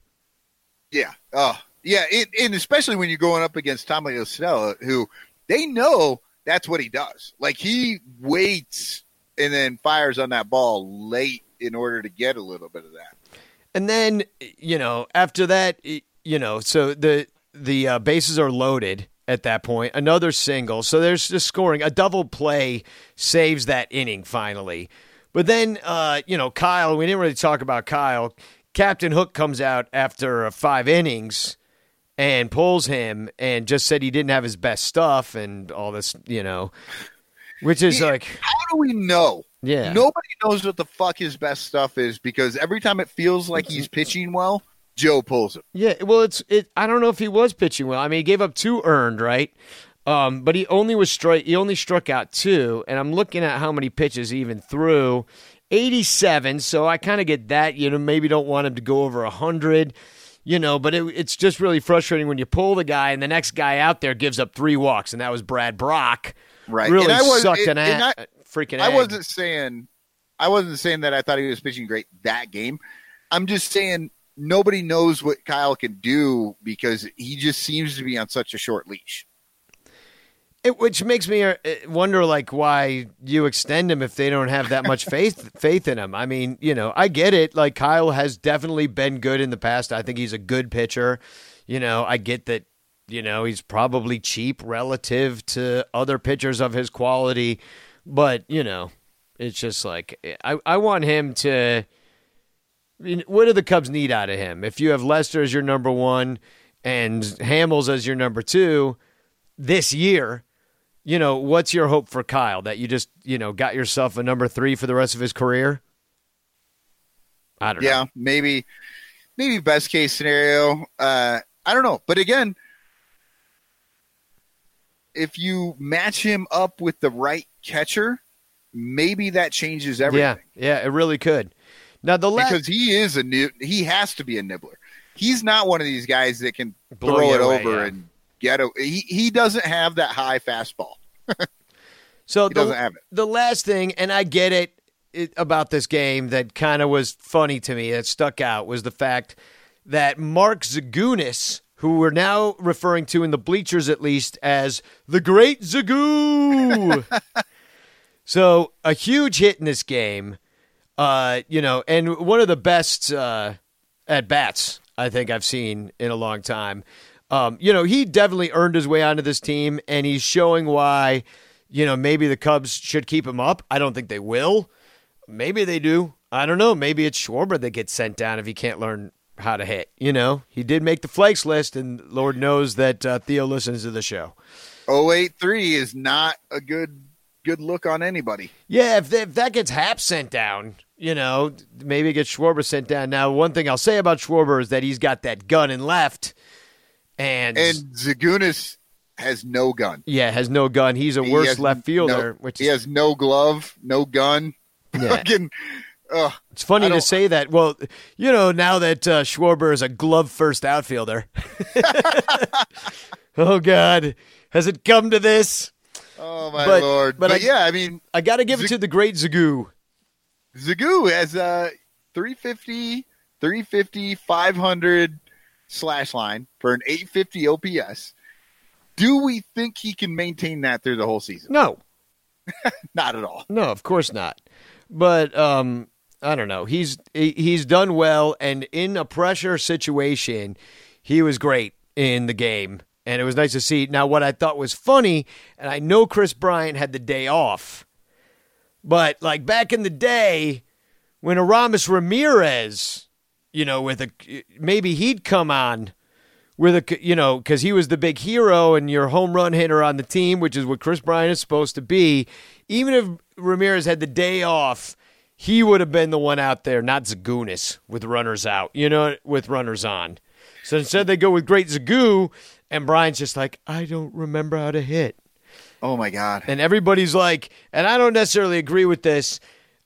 Yeah. Oh, yeah. It, and especially when you're going up against Tommy La Stella, who they know that's what he does. Like he waits and then fires on that ball late in order to get a little bit of that. And then you know after that, you know, so the the uh, bases are loaded at that point. Another single, so there's just scoring. A double play saves that inning finally. But then, uh, you know, Kyle. We didn't really talk about Kyle. Captain Hook comes out after five innings and pulls him, and just said he didn't have his best stuff and all this, you know, which is Yeah. like, How do we know? yeah, Nobody knows what the fuck his best stuff is because every time it feels like he's pitching well, Joe pulls him. Yeah, well, it's it. I don't know if he was pitching well. I mean, he gave up two earned, right? Um, but he only was straight. He only struck out two, and I'm looking at how many pitches he even threw. 87. So I kind of get that. You know, maybe don't want him to go over 100. You know, but it, it's just really frustrating when you pull the guy and the next guy out there gives up three walks, and that was Brad Brach. Right. Really And I was- sucked and- an and a- I- freaking. I egg. wasn't saying I wasn't saying that I thought he was pitching great that game. I'm just saying nobody knows what Kyle can do because he just seems to be on such a short leash. It, which makes me uh, wonder, like, why you extend him if they don't have that much faith faith in him. I mean, you know, I get it. Like Kyle has definitely been good in the past. I think he's a good pitcher. You know, I get that. You know, he's probably cheap relative to other pitchers of his quality, but you know, it's just like I I want him to. I mean, what do the Cubs need out of him? If you have Lester as your number one and Hamels as your number two this year, you know, what's your hope for Kyle? That you just, you know, got yourself a number three for the rest of his career? I don't Yeah, know. maybe maybe best case scenario. Uh I don't know. But again, if you match him up with the right catcher, maybe that changes everything. Yeah, yeah, it really could. Now the last because he is a new he has to be a nibbler. He's not one of these guys that can Blow throw it away, over yeah. and get a he, he doesn't have that high fastball. So He doesn't the, have it. the last thing, and I get it, it about this game that kind of was funny to me, that stuck out, was the fact that Mark Zagunis, who we're now referring to in the bleachers at least as the Great Zagoo. so a huge hit in this game, uh, you know, and one of the best uh, at bats I think I've seen in a long time. Um, you know, he definitely earned his way onto this team, and he's showing why. You know, maybe the Cubs should keep him up. I don't think they will. Maybe they do. I don't know. Maybe it's Schwarber that gets sent down if he can't learn how to hit. You know, he did make the flakes list, and Lord knows that uh, Theo listens to the show. 083 is not a good good look on anybody. Yeah, if, if that gets Hap sent down, you know, maybe get Schwarber sent down. Now, one thing I'll say about Schwarber is that he's got that gun and left, and, And Zagunis has no gun. yeah, has no gun. He's a He worse left fielder, no- which he is has no glove, no gun. Yeah. Fucking. It's funny to say that. Well, you know, now that uh, Schwarber is a glove first outfielder. oh God, has it come to this? Oh my But- lord! but But, I- yeah, I mean, I got to give it to the great Zagoo. Zagoo has a 350, 350, 500 slash line for an 850 OPS. Do we think he can maintain that through the whole season? No, Not at all. no, of course not. But um, I don't know. He's he's done well, and in a pressure situation, he was great in the game, and it was nice to see. Now, what I thought was funny, and I know Kris Bryant had the day off, but like back in the day when Aramis Ramirez, you know, with a maybe he'd come on with a you know because he was the big hero and your home run hitter on the team, which is what Kris Bryant is supposed to be. Even if Ramirez had the day off, he would have been the one out there, not Zagunis with runners out, you know, with runners on. So instead, they go with Great Zagoo, and Bryant's just like, I don't remember how to hit. Oh my god! And everybody's like, and I don't necessarily agree with this,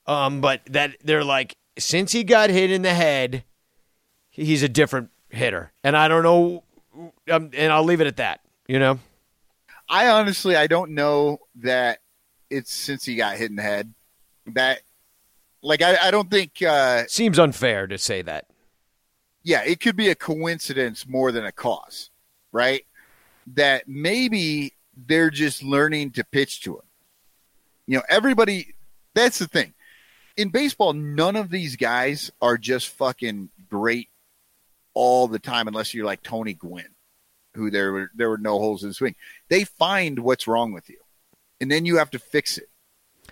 um, but that they're like, since he got hit in the head, he's a different hitter. And I don't know, um, and I'll leave it at that. You know, I honestly, I don't know that it's since he got hit in the head. That, like, I, I don't think. uh seems unfair to say that. Yeah, it could be a coincidence more than a cause, right? That maybe they're just learning to pitch to him. You know, everybody. That's the thing. In baseball, none of these guys are just fucking great all the time, unless you're like Tony Gwynn, who there were there were no holes in the swing. They find what's wrong with you, and then you have to fix it,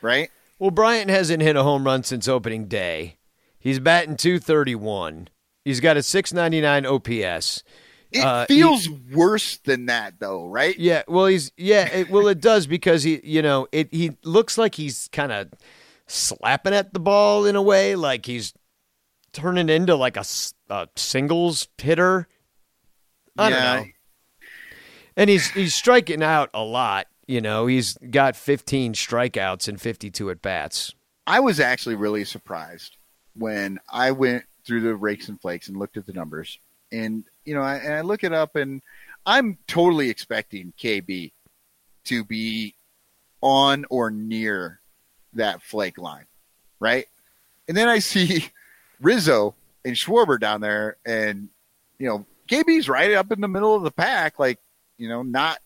right? Well, Bryant hasn't hit a home run since opening day. He's batting 231. He's got a 699 OPS. It Uh, feels worse than that, though, right? Yeah, well, he's yeah, it, well, it does because he, you know, it he looks like he's kind of slapping at the ball in a way, like he's turning into like a singles hitter. I don't know. And he's he's striking out a lot. You know, he's got 15 strikeouts and 52 at bats. I was actually really surprised when I went through the rakes and flakes and looked at the numbers. And, you know, I, and I look it up and I'm totally expecting KB to be on or near that flake line, right? And then I see Rizzo and Schwarber down there, and you know KB's right up in the middle of the pack, like you know not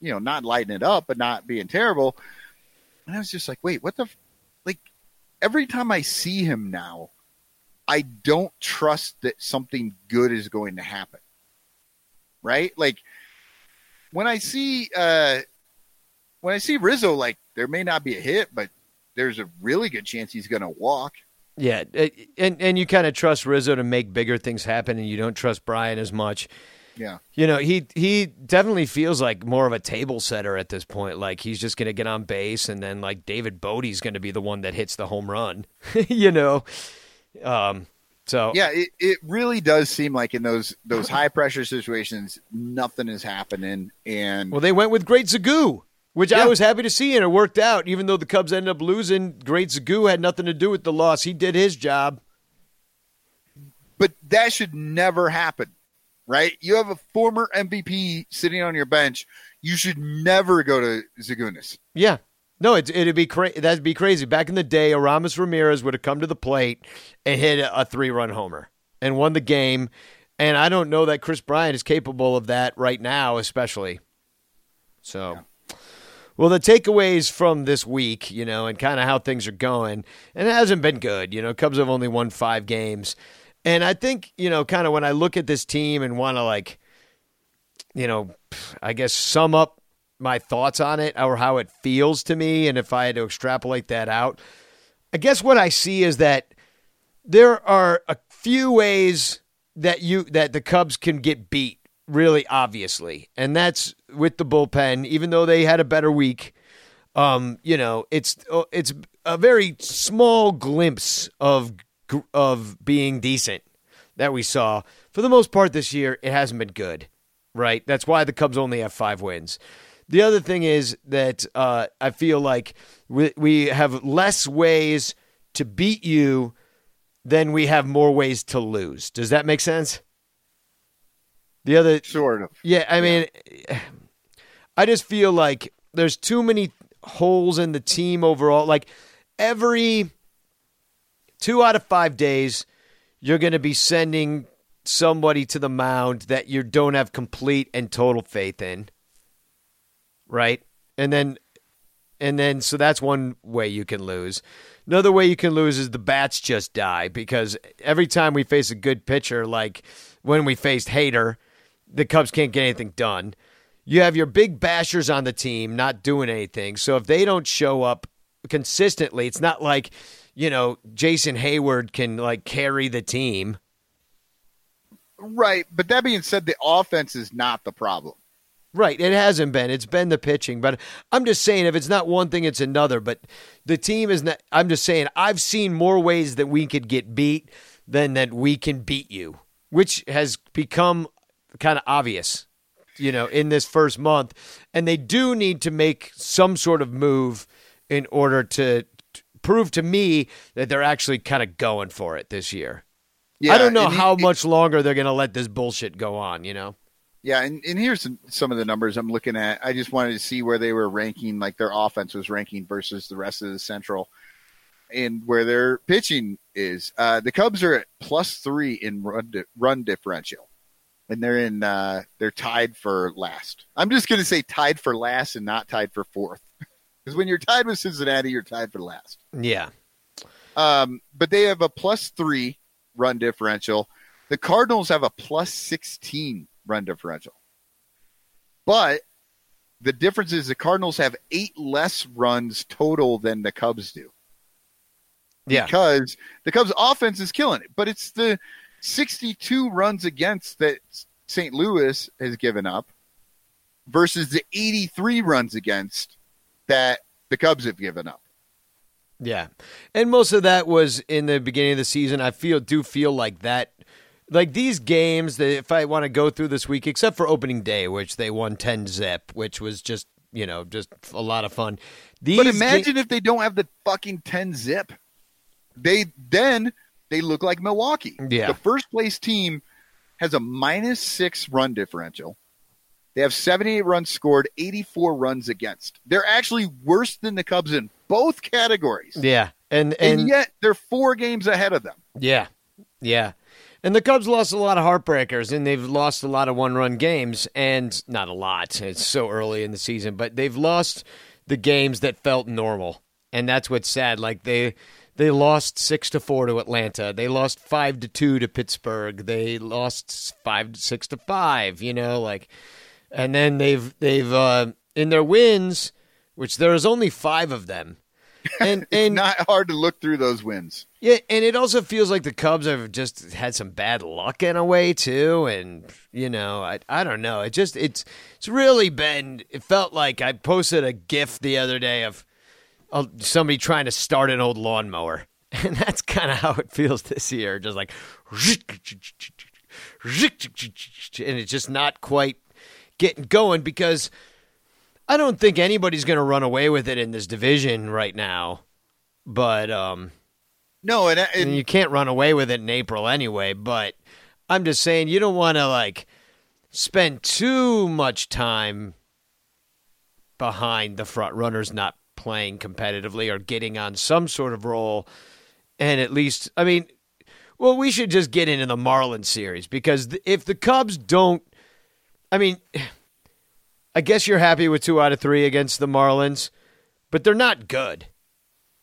you know not lighting it up, but not being terrible. And I was just like, wait, what the f-? like? Every time I see him now, I don't trust that something good is going to happen. Right? Like when I see uh when I see Rizzo, like there may not be a hit, but there's a really good chance he's going to walk. Yeah, and and you kind of trust Rizzo to make bigger things happen, and you don't trust Brian as much. Yeah, you know he he definitely feels like more of a table setter at this point. Like he's just going to get on base, and then like David Bote's going to be the one that hits the home run. you know, um, so yeah, it, it really does seem like in those those high pressure situations, nothing is happening. And well, they went with Great Zagu which yeah. I was happy to see, and it worked out. Even though the Cubs ended up losing, Great Zagu had nothing to do with the loss. He did his job. But that should never happen, right? You have a former MVP sitting on your bench. You should never go to Zagunis. Yeah. No, it, it'd be crazy. That'd be crazy. Back in the day, Aramis Ramirez would have come to the plate and hit a, a three-run homer and won the game. And I don't know that Kris Bryant is capable of that right now, especially. So. Yeah. Well, the takeaways from this week, you know, and kind of how things are going, and it hasn't been good. You know, Cubs have only won five games. And I think, you know, kind of when I look at this team and want to, like, you know, I guess sum up my thoughts on it or how it feels to me, and if I had to extrapolate that out, I guess what I see is that there are a few ways that you that the Cubs can get beat really obviously, and that's with the bullpen. Even though they had a better week, um, you know, it's uh, it's a very small glimpse of of being decent that we saw. For the most part this year, it hasn't been good, right? That's why the Cubs only have five wins. The other thing is that uh, I feel like we, we have less ways to beat you than we have more ways to lose. Does that make sense? The other sort of. Yeah, I mean. I just feel like there's too many holes in the team overall. Like every 2 out of 5 days you're going to be sending somebody to the mound that you don't have complete and total faith in. Right? And then and then so that's one way you can lose. Another way you can lose is the bats just die because every time we face a good pitcher like when we faced Hader, the Cubs can't get anything done. You have your big bashers on the team not doing anything. So if they don't show up consistently, it's not like, you know, Jason Heyward can like carry the team. Right. But that being said, the offense is not the problem. Right. It hasn't been. It's been the pitching. But I'm just saying, if it's not one thing, it's another. But the team is not. I'm just saying, I've seen more ways that we could get beat than that we can beat you, which has become kind of obvious, you know, in this first month. And they do need to make some sort of move in order to, prove to me that they're actually kind of going for it this year. Yeah, I don't know how he, much longer they're going to let this bullshit go on, you know? Yeah, and, and here's some, some of the numbers I'm looking at. I just wanted to see where they were ranking, like their offense was ranking versus the rest of the Central and where their pitching is. Uh, the Cubs are at plus three in run, run differential and they're in uh, they're tied for last. I'm just going to say tied for last and not tied for fourth, because when you're tied with Cincinnati, you're tied for last. Yeah. Um, but they have a plus three run differential. The Cardinals have a plus sixteen run differential. But the difference is the Cardinals have eight less runs total than the Cubs do. Yeah. Because the Cubs offense is killing it. But it's the 62 runs against that St. Louis has given up versus the 83 runs against that the Cubs have given up. Yeah. And most of that was in the beginning of the season. I feel do feel like that like these games that if I want to go through this week except for opening day which they won 10 zip, which was just, you know, just a lot of fun. These but imagine ga- if they don't have the fucking 10 zip. They then they look like Milwaukee. Yeah. The first place team has a minus six run differential. They have 78 runs scored, 84 runs against. They're actually worse than the Cubs in both categories. Yeah, and And, and, yet they're four games ahead of them. yeah, yeah. And the Cubs lost a lot of heartbreakers, and they've lost a lot of one-run games, and not a lot. It's so early in the season, but they've lost the games that felt normal, and that's what's sad. Like they they lost six to four to Atlanta, they lost five to two to Pittsburgh, they lost five to six to five. You know, like, and then they've they've uh, in their wins, which there is only five of them, and It's and not hard to look through those wins. yeah, and it also feels like the Cubs have just had some bad luck in a way too, and you know, I I don't know. It just it's it's really been. It felt like I posted a GIF the other day of, of somebody trying to start an old lawnmower, and that's kind of how it feels this year. Just like, and it's just not quite getting going because I don't think anybody's going to run away with it in this division right now, but um No, and, and and you can't run away with it in April anyway. But I'm just saying you don't want to like spend too much time behind the front runners not playing competitively or getting on some sort of roll. And at least, I mean, well, we should just get into the Marlins series because if the Cubs don't, I mean, I guess you're happy with two out of three against the Marlins, but they're not good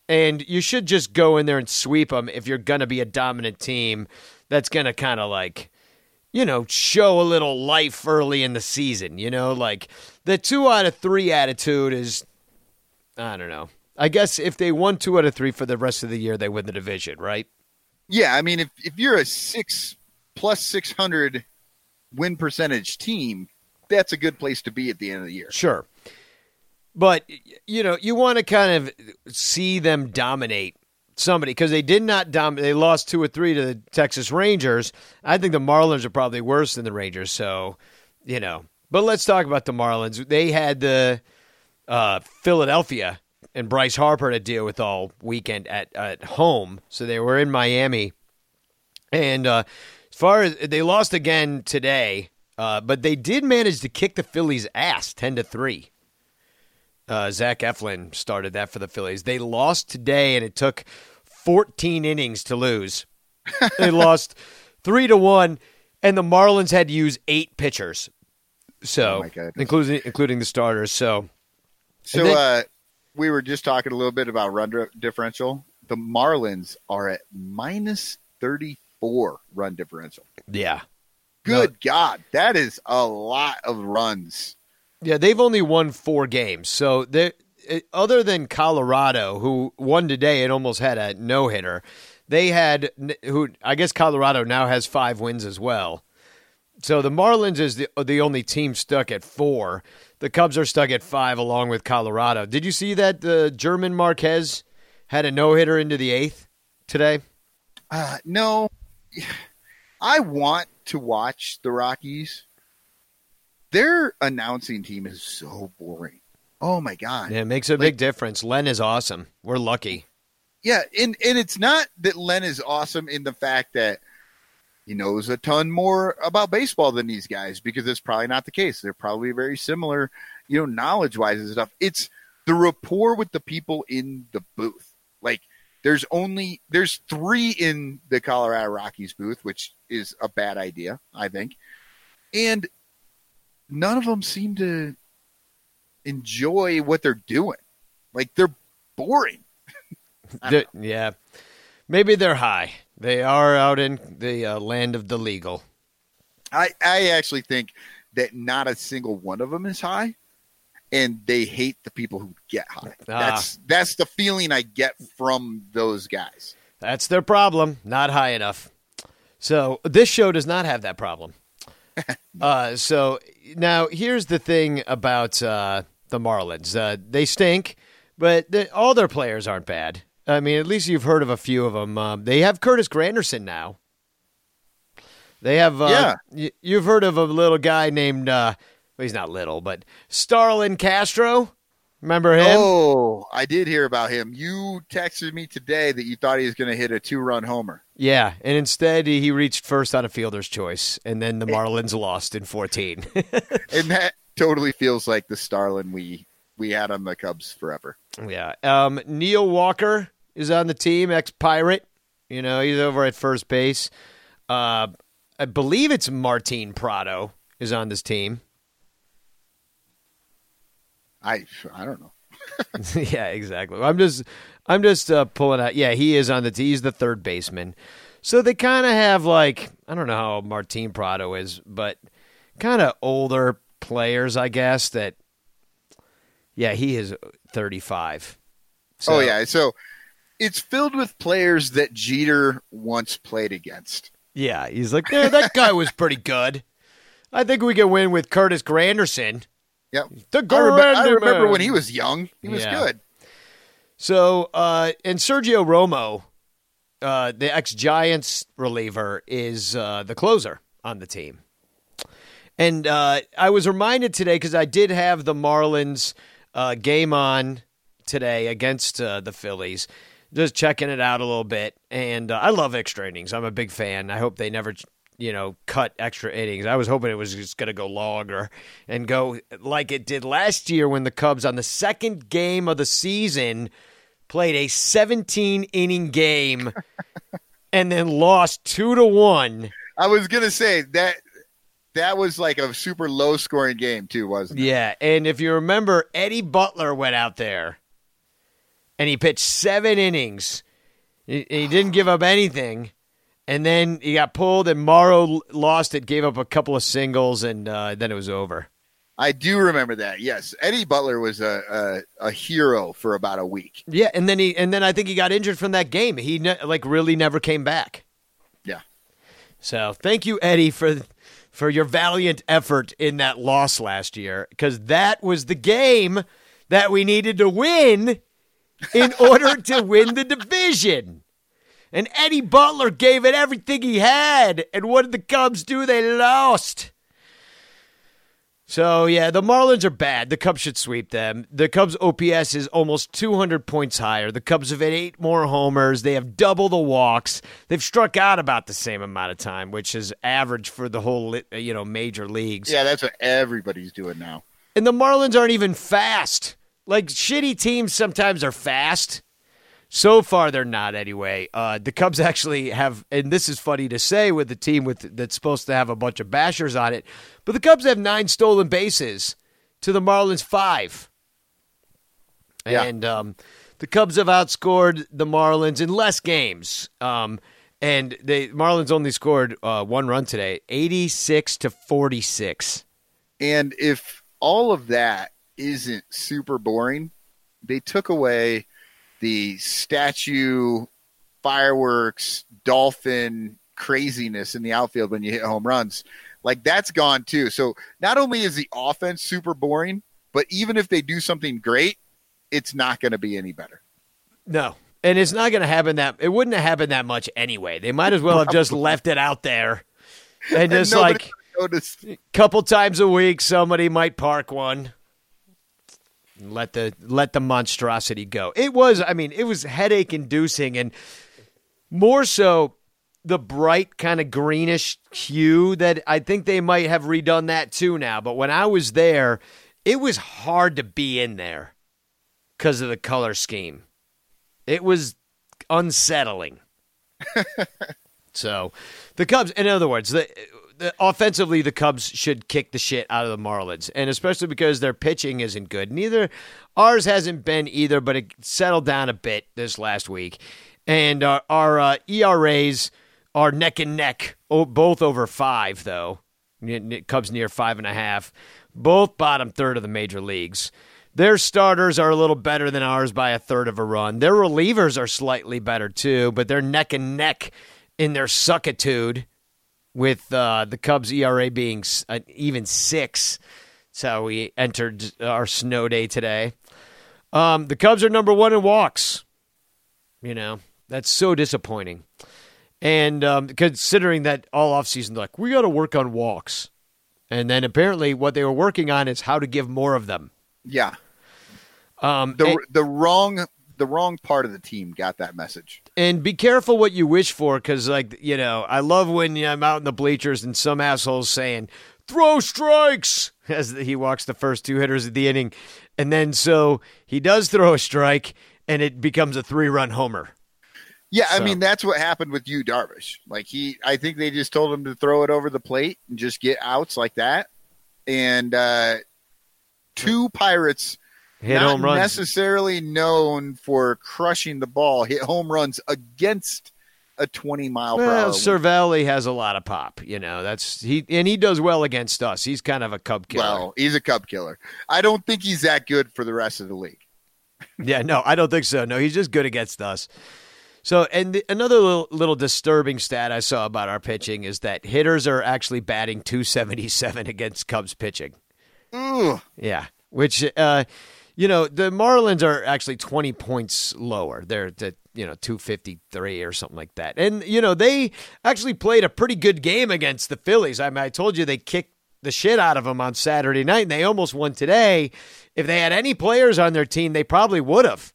and you should just go in there and sweep them if you're going to be a dominant team that's going to kind of like you know show a little life early in the season you know like the two out of three attitude is i don't know i guess if they won two out of three for the rest of the year they win the division right yeah, I mean, if if you're a six plus six hundred win percentage team, that's a good place to be at the end of the year. Sure. But you know, you want to kind of see them dominate somebody because they did not dominate. They lost two or three to the Texas Rangers. I think the Marlins are probably worse than the Rangers. So, you know. But let's talk about the Marlins. They had the uh, Philadelphia and Bryce Harper to deal with all weekend at at home. So they were in Miami, and uh, as far as they lost again today, uh, but they did manage to kick the Phillies' ass ten to three. Uh, Zach Eflin started that for the Phillies. They lost today, and it took 14 innings to lose. they lost three to one, and the Marlins had to use eight pitchers. So, Oh, including including the starters. So, So then- uh, we were just talking a little bit about run differential. The Marlins are at minus thirty four run differential. yeah, Good God, that is a lot of runs. Yeah, they've only won four games. So they other than Colorado, who won today and almost had a no hitter, they had who I guess Colorado now has five wins as well. So the Marlins is the the only team stuck at four. The Cubs are stuck at five along with Colorado. Did you see that the German Marquez had a no hitter into the eighth today? Uh, no, I want to watch the Rockies. Their announcing team is so boring. Oh my god! Yeah, it makes a big difference. Len is awesome. We're lucky. Yeah, and and it's not that Len is awesome in the fact that he knows a ton more about baseball than these guys because it's probably not the case. They're probably very similar, you know, knowledge wise and stuff. It's the rapport with the people in the booth. Like there's only there's three in the Colorado Rockies booth, which is a bad idea, I think. And none of them seem to enjoy what they're doing. Like they're boring. Yeah, maybe they're high. They are out in the uh, land of the legal. I, I actually think that not a single one of them is high, and they hate the people who get high. Ah. That's that's the feeling I get from those guys. That's their problem. Not high enough. So this show does not have that problem. uh, so now here's the thing about uh, the Marlins. Uh, they stink, but they, all their players aren't bad. I mean, at least you've heard of a few of them. Um, they have Curtis Granderson now. They have. Uh, Yeah. y- you've heard of a little guy named. Uh, well, he's not little, but Starlin Castro. Remember him? Oh, I did hear about him. You texted me today that you thought he was going to hit a two-run homer. Yeah, and instead he reached first on a fielder's choice, and then the Marlins lost in 14. and that totally feels like the Starlin we we had on the Cubs forever. Yeah. Um, Neil Walker is on the team, ex Pirate. You know, he's over at first base. Uh, I believe it's Martin Prado is on this team. I I don't know. yeah, exactly. I'm just I'm just uh, pulling out. Yeah, he is on the team. He's the third baseman. So they kind of have like I don't know how Martin Prado is, but kind of older players, I guess. That yeah, he is 35. So, oh yeah, so it's filled with players that Jeter once played against. Yeah, he's like, yeah, that guy was pretty good. I think we can win with Curtis Granderson. Yep. The I, remember, I remember when he was young. He was Yeah. good. So, uh, and Sergio Romo, uh, the ex Giants reliever, is uh, the closer on the team. And uh, I was reminded today because I did have the Marlins uh, game on today against uh, the Phillies, just checking it out a little bit. And uh, I love extra innings. I'm a big fan. I hope they never, you know, cut extra innings. I was hoping it was just going to go longer and go like it did last year when the Cubs on the second game of the season played a 17 inning game and then lost two to one. I was gonna say that that was like a super low scoring game too, wasn't it? Yeah, and if you remember, Eddie Butler went out there and he pitched seven innings. He, he didn't give up anything, and then he got pulled, and Morrow lost it, gave up a couple of singles, and uh, then it was over. I do remember that. Yes, Eddie Butler was a a, a hero for about a week. Yeah, and then he and then I think he got injured from that game. He ne- like really never came back. Yeah. So thank you, Eddie, for for your valiant effort in that loss last year, because that was the game that we needed to win in order to win the division. And Eddie Butler gave it everything he had, and what did the Cubs do? They lost. So yeah, the Marlins are bad. The Cubs should sweep them. The Cubs OPS is almost 200 points higher. The Cubs have had eight more homers. They have double the walks. They've struck out about the same amount of time, which is average for the whole you know major leagues. Yeah, that's what everybody's doing now. And the Marlins aren't even fast. Like shitty teams sometimes are fast. So far, they're not anyway. Uh, the Cubs actually have, and this is funny to say with the team with that's supposed to have a bunch of bashers on it, but the Cubs have nine stolen bases to the Marlins five. Yeah. And um, the Cubs have outscored the Marlins in less games. Um, and the Marlins only scored uh, one run today, eighty-six to forty-six. And if all of that isn't super boring, they took away the statue, fireworks, dolphin craziness in the outfield when you hit home runs. Like that's gone too. So not only is the offense super boring, but even if they do something great, it's not going to be any better. No. And it's not going to happen that it wouldn't have happened that much anyway. They might as well have just left it out there. And just nobody like a couple times a week somebody might park one. Let the let the monstrosity go. It was I mean, it was headache inducing and more so the bright kind of greenish hue that I think they might have redone that too now. But when I was there, it was hard to be in there because of the color scheme. It was unsettling. so, the Cubs, in other words, the offensively, the Cubs should kick the shit out of the Marlins, and especially because their pitching isn't good. Neither ours hasn't been either, but it settled down a bit this last week, and our, our uh, ERAs are neck and neck, o- both over five though. Cubs near five and a half, both bottom third of the major leagues. Their starters are a little better than ours by a third of a run. Their relievers are slightly better too, but they're neck and neck in their suckitude with uh, the Cubs ERA being uh, even six. How we entered our snow day today. Um, the Cubs are number one in walks. You know, that's so disappointing. And um, considering that all offseason, they're like, we got to work on walks. And then apparently what they were working on is how to give more of them. Yeah. Um, The and- the wrong the wrong part of the team got that message. and be careful what you wish for because like you know i love when i'm out in the bleachers and some assholes saying throw strikes as he walks the first two hitters of the inning And then so he does throw a strike, and it becomes a three run homer. Yeah, I mean that's what happened with Yu Darvish. Like he, I think they just told him to throw it over the plate and just get outs like that. And uh, two Pirates, Hit not home runs. necessarily known for crushing the ball, hit home runs against a twenty mile per Well, hour. wind. Cervelli has a lot of pop. You know, that's he, and he does well against us. He's kind of a cub killer. Well, he's a Cub killer. I don't think he's that good for the rest of the league. Yeah, no, I don't think so. No, he's just good against us. So, and the, another little, little disturbing stat I saw about our pitching is that hitters are actually batting 277 against Cubs pitching. Ugh. Yeah, which, uh, you know, the Marlins are actually 20 points lower. They're at, you know, 253 or something like that. And, you know, they actually played a pretty good game against the Phillies. I mean, I told you they kicked the shit out of them on Saturday night, and they almost won today. If they had any players on their team, they probably would have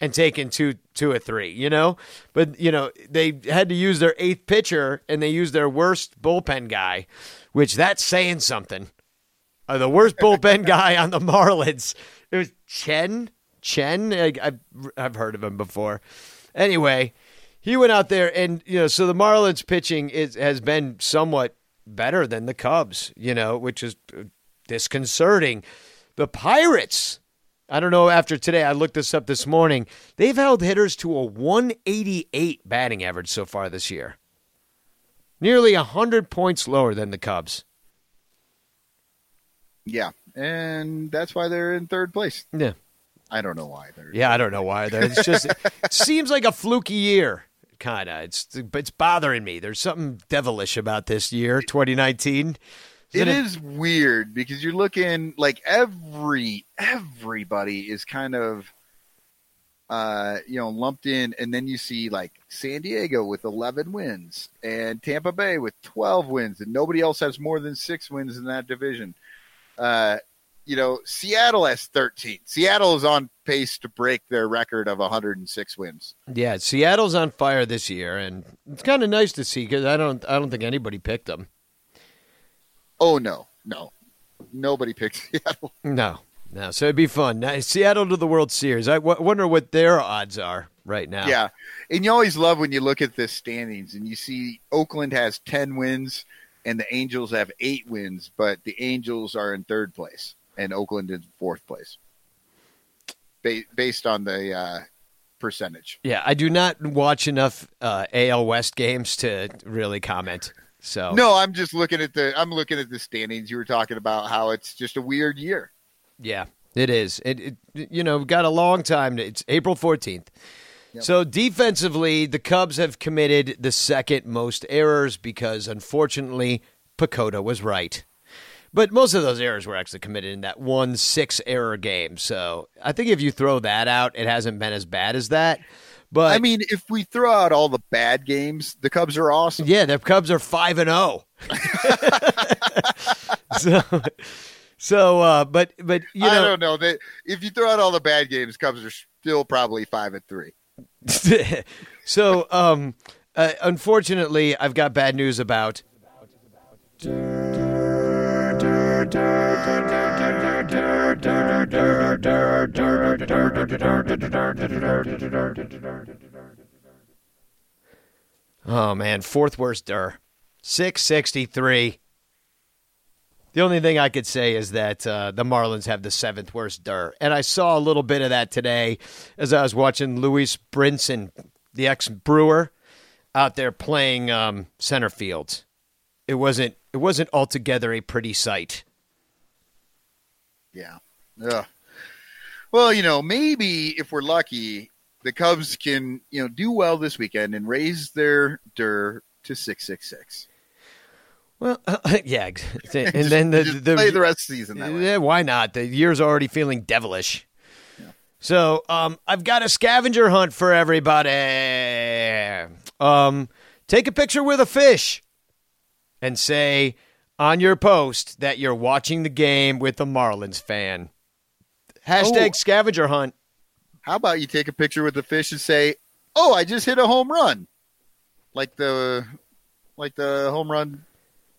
and taken two two or three, you know? But, you know, they had to use their eighth pitcher and they used their worst bullpen guy, which that's saying something. Uh, the worst bullpen guy on the Marlins. It was Chen. Chen. I, I've, I've heard of him before. Anyway, he went out there and, you know, so the Marlins pitching is, has been somewhat better than the Cubs, you know, which is disconcerting. The Pirates, I don't know after today, I looked this up this morning. They've held hitters to a 188 batting average so far this year. Nearly 100 points lower than the Cubs. Yeah, and that's why they're in third place. Yeah. I don't know why they're. Yeah, I don't know why. It's just it seems like a fluky year, kind of. It's it's bothering me. There's something devilish about this year, 2019. It is weird because you're looking like every everybody is kind of uh you know lumped in and then you see like San Diego with 11 wins and Tampa Bay with 12 wins and nobody else has more than 6 wins in that division. Uh you know, Seattle has 13. Seattle is on pace to break their record of 106 wins. Yeah, Seattle's on fire this year, and it's kind of nice to see because I don't I don't think anybody picked them. Oh no. No. Nobody picks Seattle. No, no. So it'd be fun. Now, Seattle to the World Series. I w- wonder what their odds are right now. Yeah. And you always love when you look at the standings and you see Oakland has 10 wins and the Angels have eight wins, but the Angels are in third place and Oakland in fourth place ba- based on the uh, percentage. yeah. I do not watch enough uh, AL West games to really comment. So No, I'm just looking at the I'm looking at the standings. You were talking about how it's just a weird year. Yeah, it is. It, it you know, we've got a long time. To, it's April 14th. So defensively, the Cubs have committed the second most errors because unfortunately, Pacoda was right. But most of those errors were actually committed in that one six error game. So I think if you throw that out, it hasn't been as bad as that. But I mean, if we throw out all the bad games, the Cubs are awesome. yeah, the Cubs are five and zero. so, so, uh, but but you know, I don't know that if you throw out all the bad games, Cubs are still probably five and three. so, um, uh, unfortunately, I've got bad news about. Oh man, fourth worst sixty three. The only thing I could say is that uh, the Marlins have the seventh worst DER, and I saw a little bit of that today as I was watching Lewis Brinson, the ex Brewer, out there playing um, center field. It wasn't. It wasn't altogether a pretty sight. Yeah. Ugh. Well, you know, maybe if we're lucky, the Cubs can, you know, do well this weekend and raise their DER to six six six. Well, yeah, and then the, the play the rest of the season. Yeah, why not? The year's already feeling devilish. So, um, I've got a scavenger hunt for everybody. Um, take a picture with a fish and say on your post that you're watching the game with a Marlins fan. Hashtag Oh. scavenger hunt. How about you take a picture with the fish and say, "Oh, I just hit a home run," like the like the home run,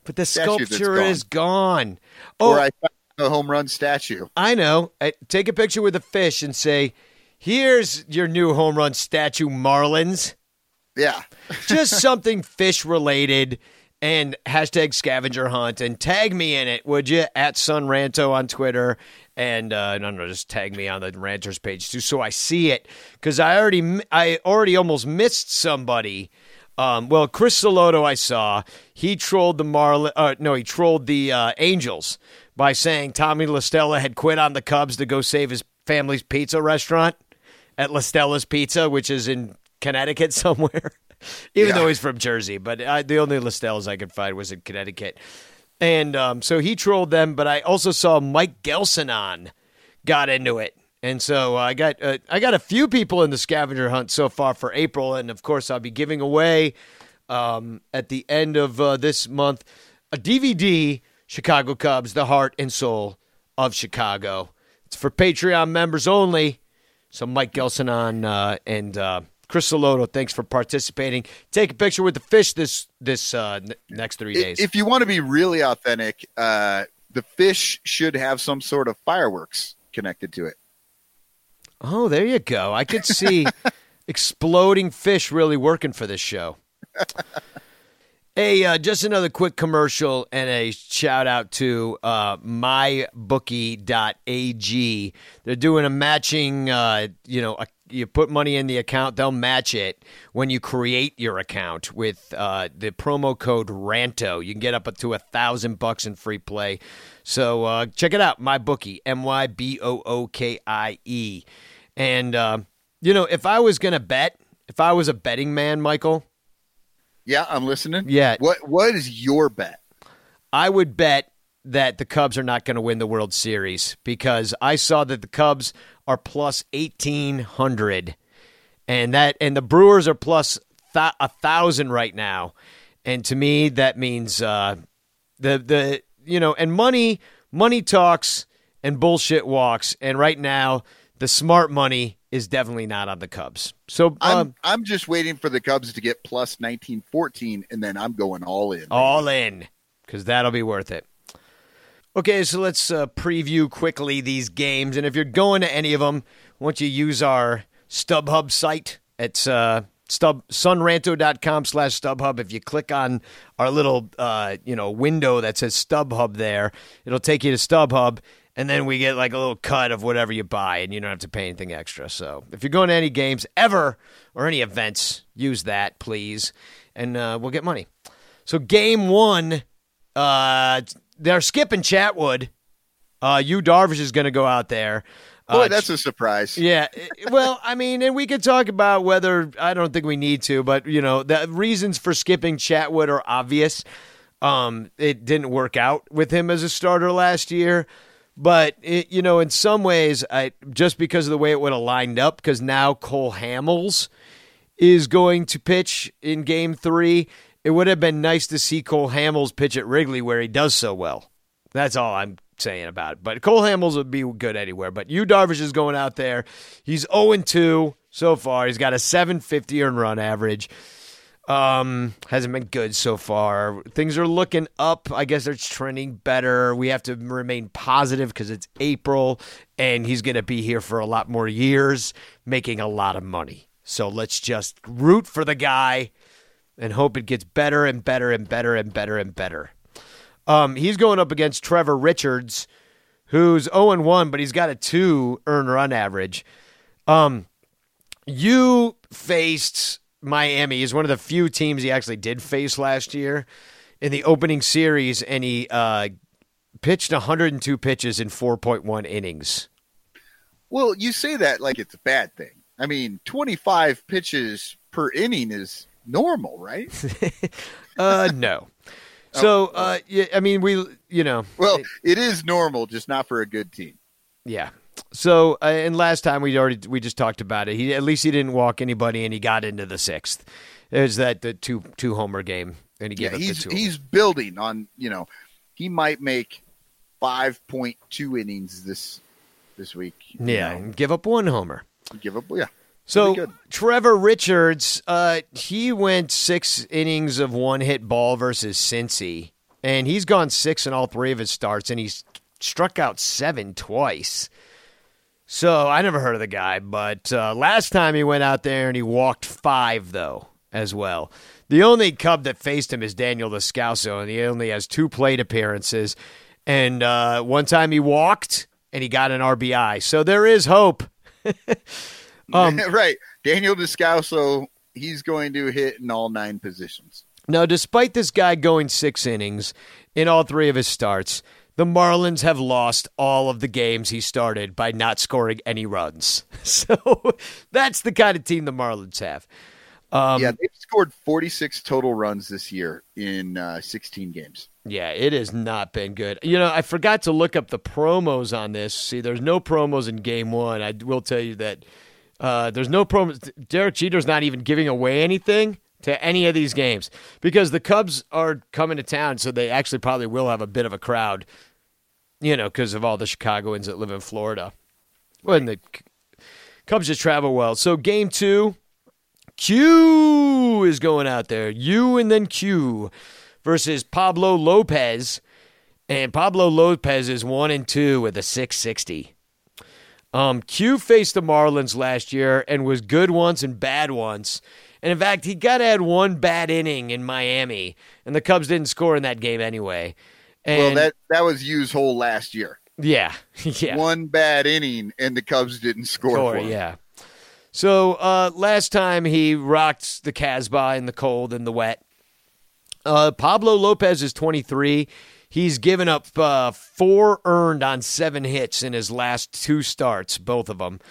But the sculpture is gone. Oh, or I the home run statue. I know. I, take a picture with a fish and say, "Here's your new home run statue, Marlins." Yeah. Just something fish related and hashtag scavenger hunt and tag me in it, would you? At Son Ranto on Twitter. And uh, no, no, just tag me on the Ranters page too, so I see it. Because I already, I already almost missed somebody. Um, well, Chris Soloto, I saw he trolled the Marlin. Uh, no, he trolled the uh, Angels by saying Tommy La Stella had quit on the Cubs to go save his family's pizza restaurant at LaStella's Pizza, which is in Connecticut somewhere. Even Yeah. though he's from Jersey, but I, the only LaStellas I could find was in Connecticut. And um, so he trolled them, but I also saw Mike Gelsonon got into it. And so I got uh, I got a few people in the scavenger hunt so far for April, and of course I'll be giving away um, at the end of uh, this month a DVD, Chicago Cubs: The Heart and Soul of Chicago. It's for Patreon members only. So Mike Gelsonon uh, and uh, Chris Soloto, thanks for participating. Take a picture with the fish this this uh, n- next three days. If you want to be really authentic, uh, the fish should have some sort of fireworks connected to it. Oh, there you go. I could see exploding fish really working for this show. Hey, uh, just another quick commercial and a shout out to uh, mybookie.ag. They're doing a matching, uh, you know, a, you put money in the account, they'll match it when you create your account with uh, the promo code RANTO. You can get up to a thousand bucks in free play. So uh, check it out, MyBookie, M Y B O O K I E. And, uh, you know, if I was going to bet, if I was a betting man, Michael, Yeah, I'm listening. Yeah. What What is your bet? I would bet that the Cubs are not going to win the World Series because I saw that the Cubs are plus 1800 and that and the Brewers are plus th- a thousand right now. And to me that means uh the the you know and money money talks and bullshit walks and right now the smart money is definitely not on the Cubs. So I'm um, I'm just waiting for the Cubs to get plus 1914, and then I'm going all in. All in, because that'll be worth it. Okay, so let's uh, preview quickly these games. And if you're going to any of them, why don't you use our StubHub site? It's uh, stub sonranto.com slash StubHub. If you click on our little uh, you know window that says StubHub there, it'll take you to StubHub. And then we get like a little cut of whatever you buy, and you don't have to pay anything extra. So if you're going to any games ever or any events, use that, please, and uh, we'll get money. So game one, uh, they're skipping Chatwood. Uh, Yu Darvish is going to go out there. Boy, Uh, that's a surprise. yeah. Well, I mean, and we could talk about whether I don't think we need to, but you know, the reasons for skipping Chatwood are obvious. Um, it didn't work out with him as a starter last year, but it, you know, in some ways, I just because of the way it would have lined up, because now Cole Hamels is going to pitch in Game Three. It would have been nice to see Cole Hamels pitch at Wrigley where he does so well. That's all I'm saying about it. But Cole Hamels would be good anywhere. But Yu Darvish is going out there. He's 0 2 so far. He's got a 750 earned run average. Um, hasn't been good so far. Things are looking up. I guess it's trending better. We have to remain positive because it's April and he's going to be here for a lot more years, making a lot of money. So let's just root for the guy and hope it gets better and better and better and better and better. Um, he's going up against Trevor Richards, who's 0 1, but he's got a 2 earn run average. Um, Yu faced Miami. He's one of the few teams he actually did face last year in the opening series, and he uh, pitched 102 pitches in 4.1 innings. Well, you say that like it's a bad thing. I mean, 25 pitches per inning is normal, right? Uh, no. So, uh, yeah, I mean, we, you know, Well, it is normal, just not for a good team. Yeah. So, uh, and last time we already we just talked about it. He at least he didn't walk anybody, and he got into the sixth. It was that the two two homer game, and he gave Yeah, up he's the two. he's building on. You know, he might make 5.2 innings this this week. yeah, know. and give up one homer. give up. Yeah, So Trevor Richards, uh, he went six innings of one hit ball versus Cincy, and he's gone six in all three of his starts, and he's struck out seven twice. So I never heard of the guy, but uh, last time he went out there and he walked five though as well. The only Cub that faced him is Daniel Descalso, and he only has two plate appearances. And uh, one time he walked and he got an RBI. So there is hope. Um, right. Daniel Descalso, he's going to hit in all nine positions. Now, despite this guy going six innings in all three of his starts, the Marlins have lost all of the games he started by not scoring any runs. So that's the kind of team the Marlins have. Um, yeah, they've scored 46 total runs this year in uh, 16 games. Yeah, it has not been good. You know, I forgot to look up the promos on this. See, there's no promos in game one. I will tell you that uh, there's no promos. Derek Jeter's not even giving away anything to any of these games because the Cubs are coming to town, so they actually probably will have a bit of a crowd, you know, because of all the Chicagoans that live in Florida. When the Cubs just travel well. So game two, Q is going out there. U and then Q versus Pablo Lopez. And Pablo Lopez is one and two with a 660. Um, Q faced the Marlins last year and was good once and bad once. And in fact, he got to add one bad inning in Miami, and the Cubs didn't score in that game anyway. And, well, that that was U's whole last year. Yeah, yeah. One bad inning, and the Cubs didn't score. Score, for yeah. So uh, last time he rocked the Casbah in the cold and the wet. Uh, Pablo Lopez is 23. He's given up uh, four earned on seven hits in his last two starts, both of them.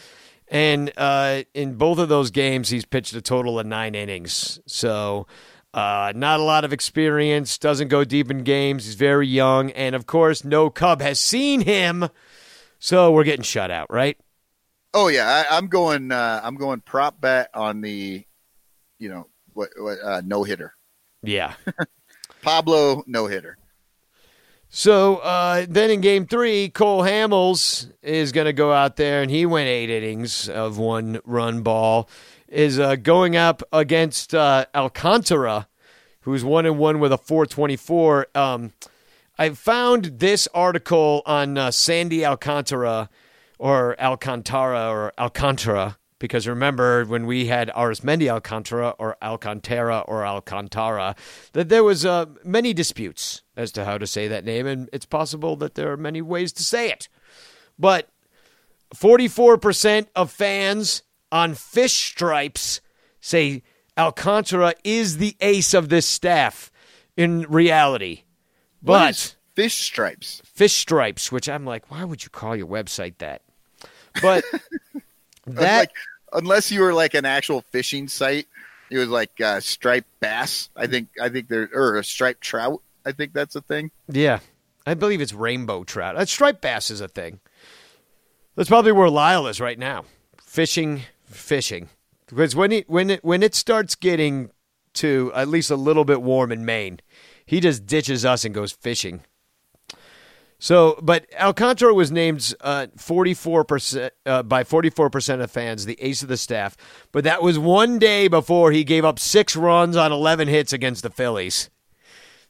And uh, in both of those games, he's pitched a total of nine innings. So, uh, not a lot of experience, doesn't go deep in games. He's very young. And of course, no Cub has seen him. So, we're getting shut out, right? Oh yeah, I, I'm going. Uh, I'm going prop bet on the, you know, what, what uh, no hitter. Yeah. Pablo no hitter. So uh, then in game three, Cole Hamels is going to go out there, and he went eight innings of one run ball. Is uh, going up against uh, Alcantara, who's one and one with a 424. Um, I found this article on uh, Sandy Alcantara or Alcantara or Alcantara because remember when we had Arismendy Alcantara or Alcantara or Alcantara, that there was uh, many disputes as to how to say that name, and it's possible that there are many ways to say it. But 44% of fans on Fish Stripes say Alcantara is the ace of this staff in reality. But is fish stripes. Fish Stripes, which I'm like, why would you call your website that? But that like, unless you were like an actual fishing site, it was like uh, striped bass. I think. I think there or a striped trout. I think that's a thing. Yeah, I believe it's rainbow trout. Uh, striped bass is a thing. That's probably where Lyle is right now, fishing, fishing. Because when it when it when it starts getting to at least a little bit warm in Maine, he just ditches us and goes fishing. So, but Alcantara was named uh, 44% uh, by 44% of fans the ace of the staff, but that was one day before he gave up six runs on 11 hits against the Phillies.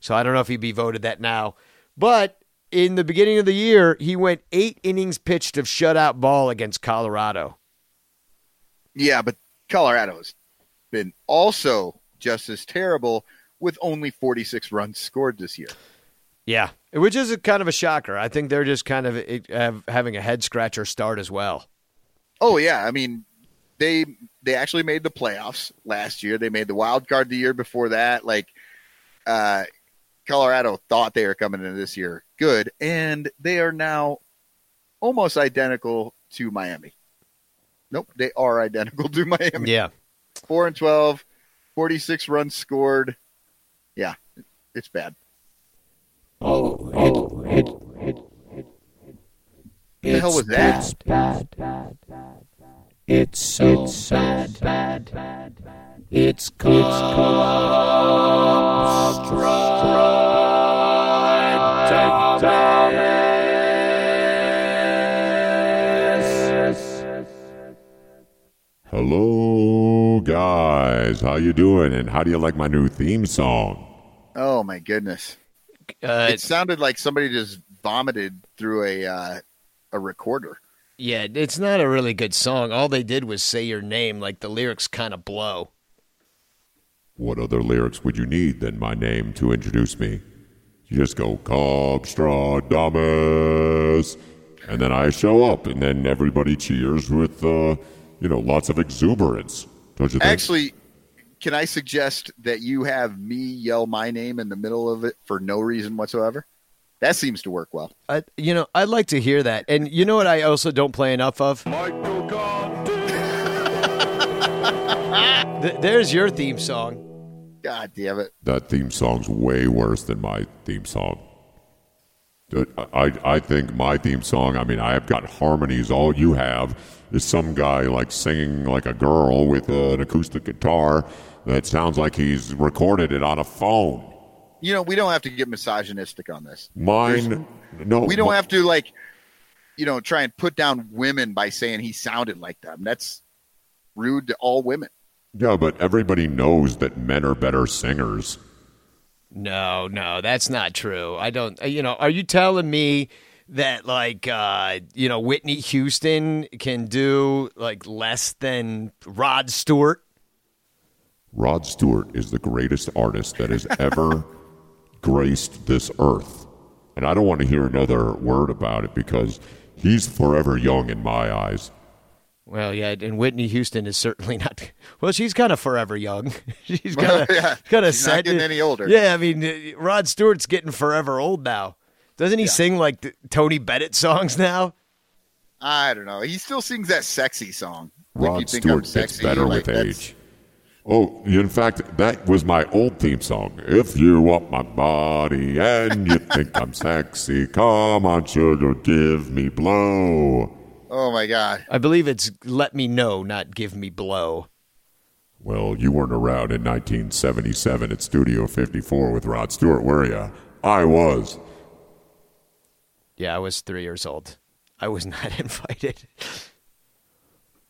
So I don't know if he'd be voted that now. But in the beginning of the year, he went eight innings pitched of shutout ball against Colorado. Yeah, but Colorado's been also just as terrible with only 46 runs scored this year. Yeah, which is a kind of a shocker. I think they're just kind of having a head scratcher start as well. Oh yeah, I mean they they actually made the playoffs last year. They made the wild card the year before that. Like uh, Colorado thought they were coming into this year good, and they are now almost identical to Miami. Nope, they are identical to Miami. Yeah. Four and 12, 46 runs scored. Yeah, it's bad. Oh, it, it, it, it, the hell was that? It's bad, bad, bad, bad. It's so it's bad, bad, bad, bad. It's called Hello, guys. How you doing? And how do you like my new theme song? Oh my goodness! Uh, It sounded like somebody just vomited through a uh, a recorder. Yeah, it's not a really good song. All they did was say your name, like the lyrics kind of blow. What other lyrics would you need than my name to introduce me? You just go, Cubstradamus. And then I show up, and then everybody cheers with, uh, you know, lots of exuberance. Don't you think? Actually, can I suggest that you have me yell my name in the middle of it for no reason whatsoever? That seems to work well. I, you know, I'd like to hear that. And you know what I also don't play enough of? Michael Goddamn. Th- there's your theme song. God damn it. that theme song's way worse than my theme song. I, I think my theme song, I mean, I've got harmonies. All you have is some guy like singing like a girl with an acoustic guitar that sounds like he's recorded it on a phone. You know, we don't have to get misogynistic on this. Mine, no. We don't mi- have to like, you know, try and put down women by saying he sounded like them. That's rude to all women. Yeah, but everybody knows that men are better singers. No, no, that's not true. I don't. uh, You know, are you telling me that like uh, you know Whitney Houston can do like less than Rod Stewart? Rod Stewart is the greatest artist that has ever graced this earth. And I don't want to hear another word about it because he's forever young in my eyes. Well, yeah, and Whitney Houston is certainly not. Well, she's kind of forever young. she's kind of Yeah, kind of she's not getting any older. Yeah, I mean, uh, Rod Stewart's getting forever old now. Doesn't he sing like the Tony Bennett songs now? I don't know. He still sings that sexy song. Rod think Stewart I'm gets better like, with that's- age. Oh, in fact, that was my old theme song. If you want my body and you think I'm sexy, come on, sugar, give me blow. Oh my god. I believe it's "Let Me Know," not "Give Me Blow." Well, you weren't around in 1977 at Studio 54 with Rod Stewart, were you? I was. Yeah, I was three years old. I was not invited.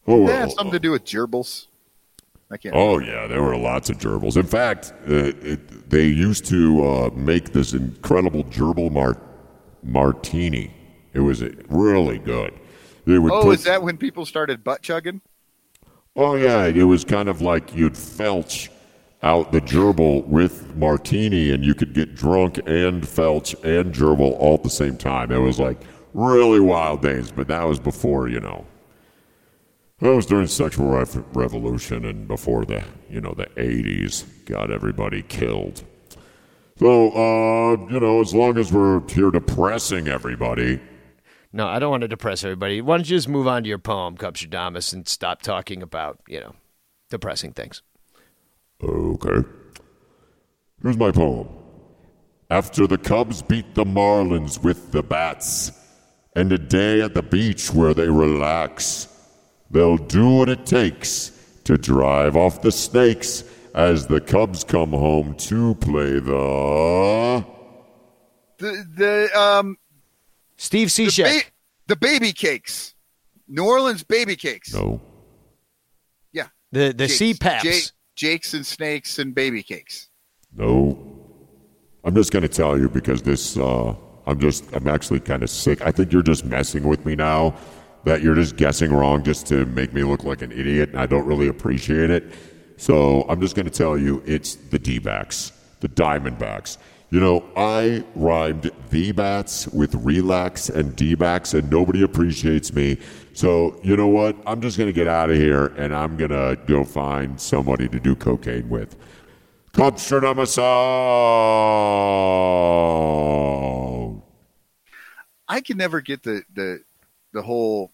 Oh, Does that well. have something to do with gerbils? I can't. Oh yeah, there were lots of gerbils. In fact, uh, it, they used to uh, make this incredible gerbil mar- martini. It was really good. They would oh, put, is that when people started butt chugging? Oh yeah, it was kind of like you'd felch out the gerbil with martini, and you could get drunk and felch and gerbil all at the same time. It was like really wild days, but that was before you know. That was during sexual rev- revolution and before the you know the '80s got everybody killed. So uh, you know, as long as we're here depressing everybody, No, I don't want to depress everybody. Why don't you just move on to your poem, Cubstradamus, and stop talking about you know depressing things? Okay. Here's my poem. After the Cubs beat the Marlins with the bats, and a day at the beach where they relax, they'll do what it takes to drive off the snakes as the Cubs come home to play the. The the um Steve the, Cishek. ba- the baby cakes, New Orleans baby cakes. No. Yeah, the the Jakes. CPAPs. Ja- Jakes and snakes and baby cakes. No. I'm just going to tell you because this, uh, I'm just, I'm actually kind of sick. I think you're just messing with me now. That you're just guessing wrong just to make me look like an idiot, and I don't really appreciate it. So I'm just going to tell you it's the D backs, the Diamondbacks. You know, I rhymed the bats with relax and D backs, and nobody appreciates me. So, you know what? I'm just going to get out of here and I'm going to go find somebody to do cocaine with. Cubstradamus I can never get the the the whole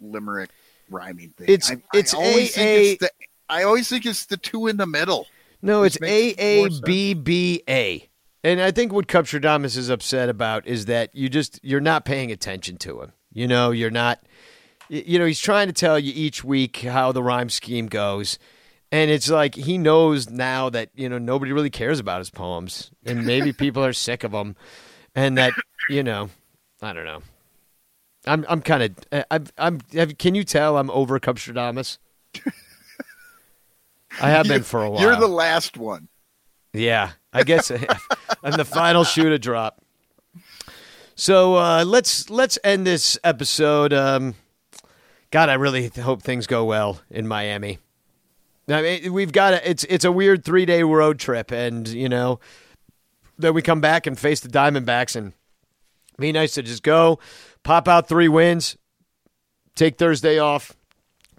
limerick rhyming thing. It's- I, it's I always AA think it's the I always think it's the two in the middle. No, it's makes A more A sense. B B A. And I think what Cubstradamus is upset about is that you just you're not paying attention to him. You know, you're not you know, he's trying to tell you each week how the rhyme scheme goes. And it's like he knows now that, you know, nobody really cares about his poems. And maybe people are sick of them. And that, you know, I don't know. I'm I'm kind of I'm I'm have, can you tell I'm over Cubstradamus? I have been for a while. You're the last one. Yeah, I guess I'm the final shoe to drop. So uh, let's let's end this episode. Um, God, I really hope things go well in Miami. I mean, we've got a, it's it's a weird three day road trip, and you know, then we come back and face the Diamondbacks, and be nice to just go, pop out three wins, take Thursday off,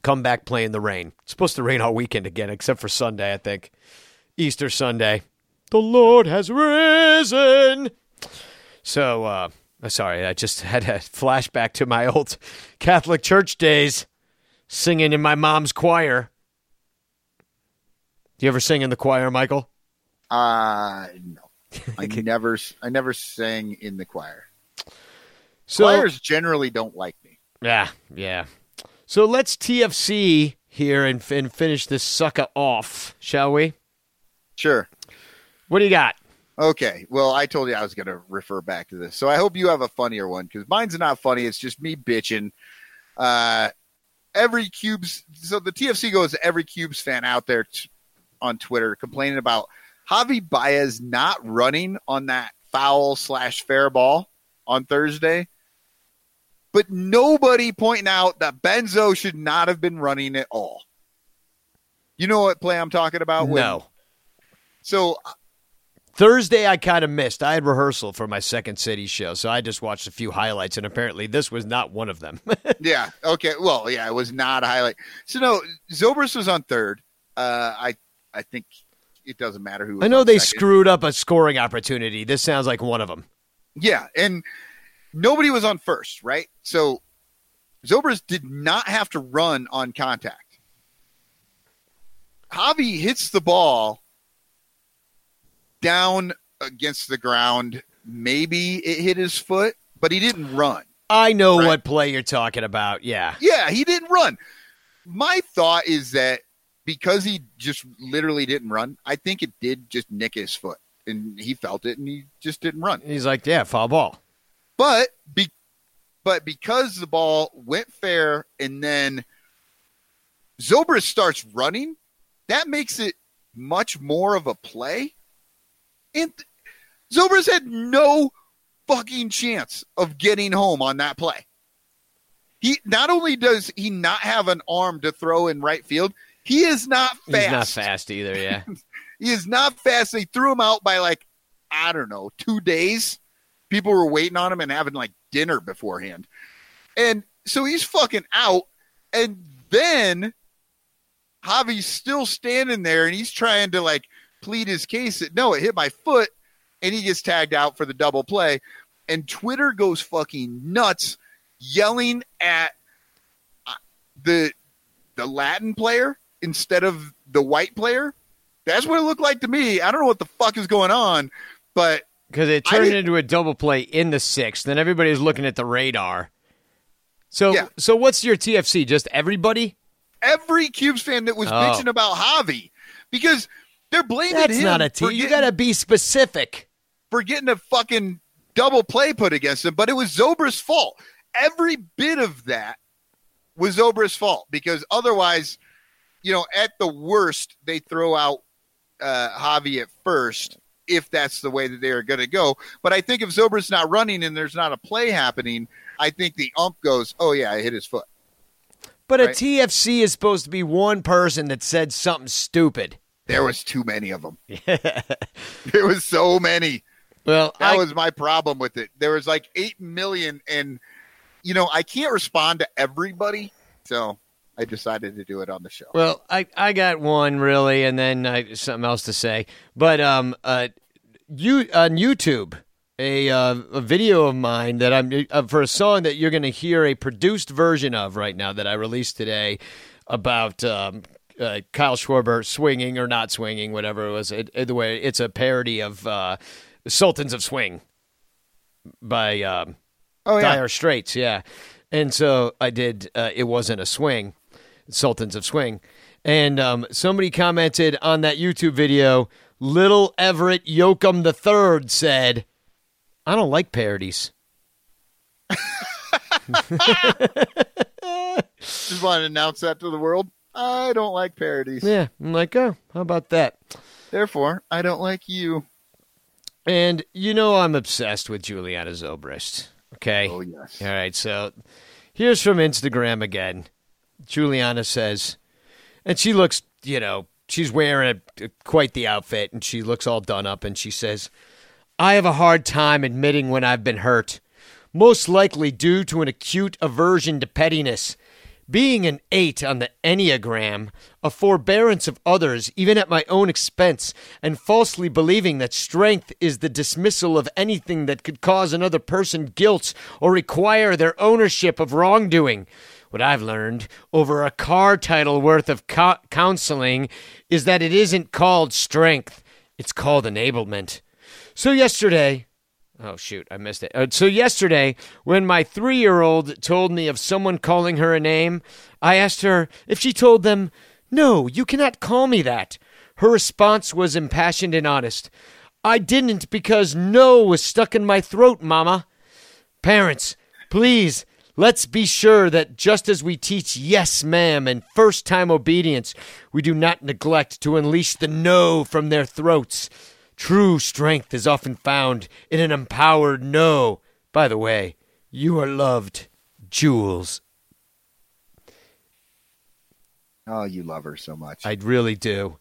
come back play in the rain. It's supposed to rain all weekend again, except for Sunday, I think. Easter Sunday. The Lord has risen. So, uh, sorry, I just had a flashback to my old Catholic church days, singing in my mom's choir. Do you ever sing in the choir, Michael? Uh no. I never I never sang in the choir. So, Choirs generally don't like me. Yeah, yeah. So let's TFC here and, and finish this sucker off, shall we? Sure. What do you got? Okay. Well, I told you I was going to refer back to this. So I hope you have a funnier one because mine's not funny. It's just me bitching. Uh, every Cubes. So the TFC goes to every Cubes fan out there t- on Twitter complaining about Javi Baez not running on that foul slash fair ball on Thursday. But nobody pointing out that Benzo should not have been running at all. You know what play I'm talking about? When- No. So Thursday, I kind of missed. I had rehearsal for my second city show, so I just watched a few highlights, and apparently this was not one of them. Yeah. Okay. Well, yeah, it was not a highlight. So no, Zobrist was on third. Uh, I I think it doesn't matter who. Was I know they second. screwed up a scoring opportunity. This sounds like one of them. Yeah, and nobody was on first, right? So Zobrist did not have to run on contact. Javi hits the ball down against the ground. Maybe it hit his foot, but he didn't run. I know Right. what play you're talking about. Yeah. Yeah, he didn't run. My thought is that because he just literally didn't run, I think it did just nick his foot, and he felt it, and he just didn't run. He's like, yeah, foul ball. But be, but because the ball went fair, and then Zobrist starts running, that makes it much more of a play. And Zobrist had no fucking chance of getting home on that play. He not only does he not have an arm to throw in right field, he is not fast. He's not fast either. Yeah. He is not fast. They threw him out by like I don't know two days. People were waiting on him and having like dinner beforehand, and so he's fucking out. And then Javi's still standing there and he's trying to like plead his case that no, it hit my foot, and he gets tagged out for the double play. And Twitter goes fucking nuts, yelling at uh, the the Latin player instead of the white player. That's what it looked like to me. I don't know what the fuck is going on, but Because it turned into a double play in the sixth. Then everybody's looking at the radar. So, Yeah. so what's your TFC? Just everybody? every Cubes fan that was Oh. bitching about Javi because they're blaming That's him not a team. You got to be specific. for getting a fucking double play put against him, but it was Zobrist's fault. Every bit of that was Zobrist's fault because otherwise, you know, at the worst, they throw out uh, Javi at first if that's the way that they are going to go. But I think if Zobrist's not running and there's not a play happening, I think the ump goes, "Oh yeah, I hit his foot." But a TFC is supposed to be one person that said something stupid. There was too many of them. there was so many. Well, That I, was my problem with it. There was like eight million, and you know I can't respond to everybody, so I decided to do it on the show. well, I, I got one really, and then I, something else to say. But um, uh, you on YouTube, a uh, a video of mine that I'm uh, for a song that you're going to hear a produced version of right now that I released today about um, uh, Kyle Schwarber swinging or not swinging, whatever it was. It, either way, it's a parody of uh, Sultans of Swing by um, Oh yeah, Dire Straits, yeah. And so I did. Uh, it wasn't a swing, Sultans of Swing, and um, somebody commented on that YouTube video. Little Everett Yoakum the Third said, "I don't like parodies." just want to announce that to the world. I don't like parodies. Yeah, I'm like, oh, how about that? Therefore, I don't like you. And you know I'm obsessed with Juliana Zobrist. Okay. Oh yes. All right. So here's from Instagram again. Juliana says, and she looks, you know, she's wearing a, quite the outfit and she looks all done up and she says, I have a hard time admitting when I've been hurt, most likely due to an acute aversion to pettiness. Being an eight on the Enneagram, a forbearance of others, even at my own expense, and falsely believing that strength is the dismissal of anything that could cause another person guilt or require their ownership of wrongdoing. What I've learned over a car title worth of co- counseling is that it isn't called strength, it's called enablement. So, yesterday, Oh, shoot, I missed it. Uh, so, yesterday, when my three year old told me of someone calling her a name, I asked her if she told them, No, you cannot call me that. Her response was impassioned and honest. I didn't because no was stuck in my throat, Mama. Parents, please, let's be sure that just as we teach yes, ma'am, and first time obedience, we do not neglect to unleash the no from their throats. True strength is often found in an empowered no. By the way, you are loved, Jules. Oh, you love her so much. I really do.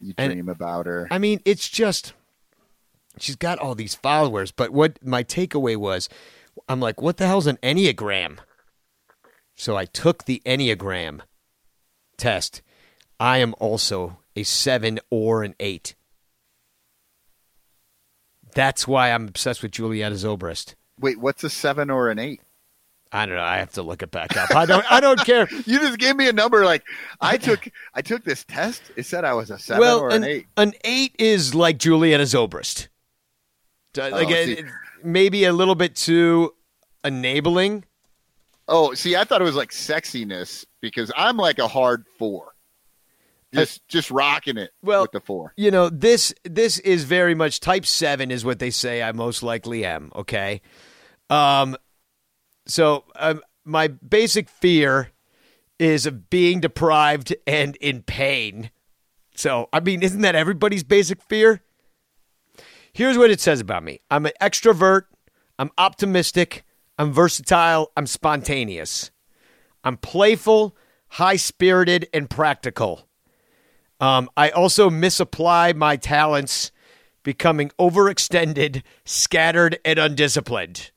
you and- dream about her. I mean, it's just she's got all these followers, but what my takeaway was, I'm like, what the hell's an Enneagram? So I took the Enneagram test. I am also a seven or an eight. That's why I'm obsessed with Juliana Zobrist. Wait, what's a seven or an eight? I don't know. I have to look it back up. I don't. I don't care. You just gave me a number. Like I took, I took this test. It said I was a seven well, or an, an eight. an eight is like Juliana Zobrist. D- Like Oh, uh, see. maybe a little bit too enabling. Oh, see, I thought it was like sexiness because I'm like a hard four. Just, just rocking it Well, with the four. you know this this is very much type 7 is what they say i most likely am okay? Um so um, my basic fear is of being deprived and in pain. So i mean isn't that everybody's basic fear? Here's what it says about me. I'm an extrovert. I'm optimistic. I'm versatile. I'm spontaneous. I'm playful high spirited and practical um, I also misapply my talents, becoming overextended, scattered, and undisciplined.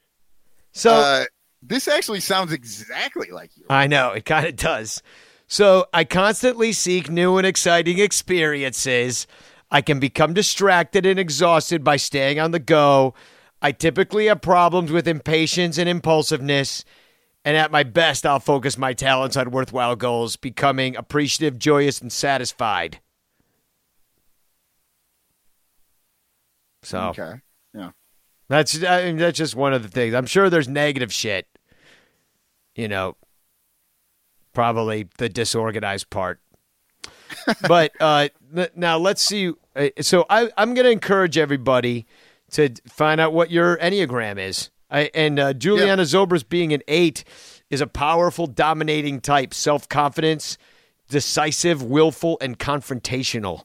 So uh, this actually sounds exactly like you. I know it kind of does. So I constantly seek new and exciting experiences. I can become distracted and exhausted by staying on the go. I typically have problems with impatience and impulsiveness. And at my best, I'll focus my talents on worthwhile goals, becoming appreciative, joyous, and satisfied. So Okay. Yeah. that's I mean, that's just one of the things. I'm sure there's negative shit. You know, probably the disorganized part. but uh, now let's see. Uh, So I, I'm going to encourage everybody to find out what your enneagram is. I, and uh, Juliana Zobrist being an eight is a powerful, dominating type, self confidence, decisive, willful, and confrontational.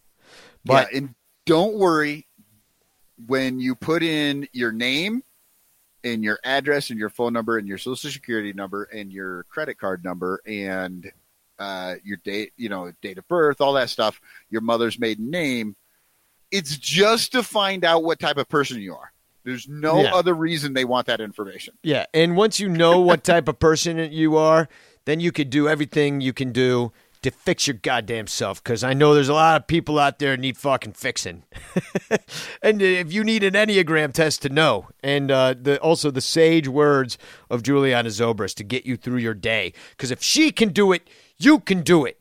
But yeah, and don't worry when you put in your name and your address and your phone number and your social security number and your credit card number and uh, your date, you know, date of birth, all that stuff, your mother's maiden name. It's just to find out what type of person you are. There's no Yeah. other reason they want that information. Yeah, and once you know what type of person you are, then you could do everything you can do to fix your goddamn self. Because I know there's a lot of people out there need fucking fixing, and if you need an enneagram test to know, and uh, the also the sage words of Juliana Zobrist to get you through your day. Because if she can do it, you can do it.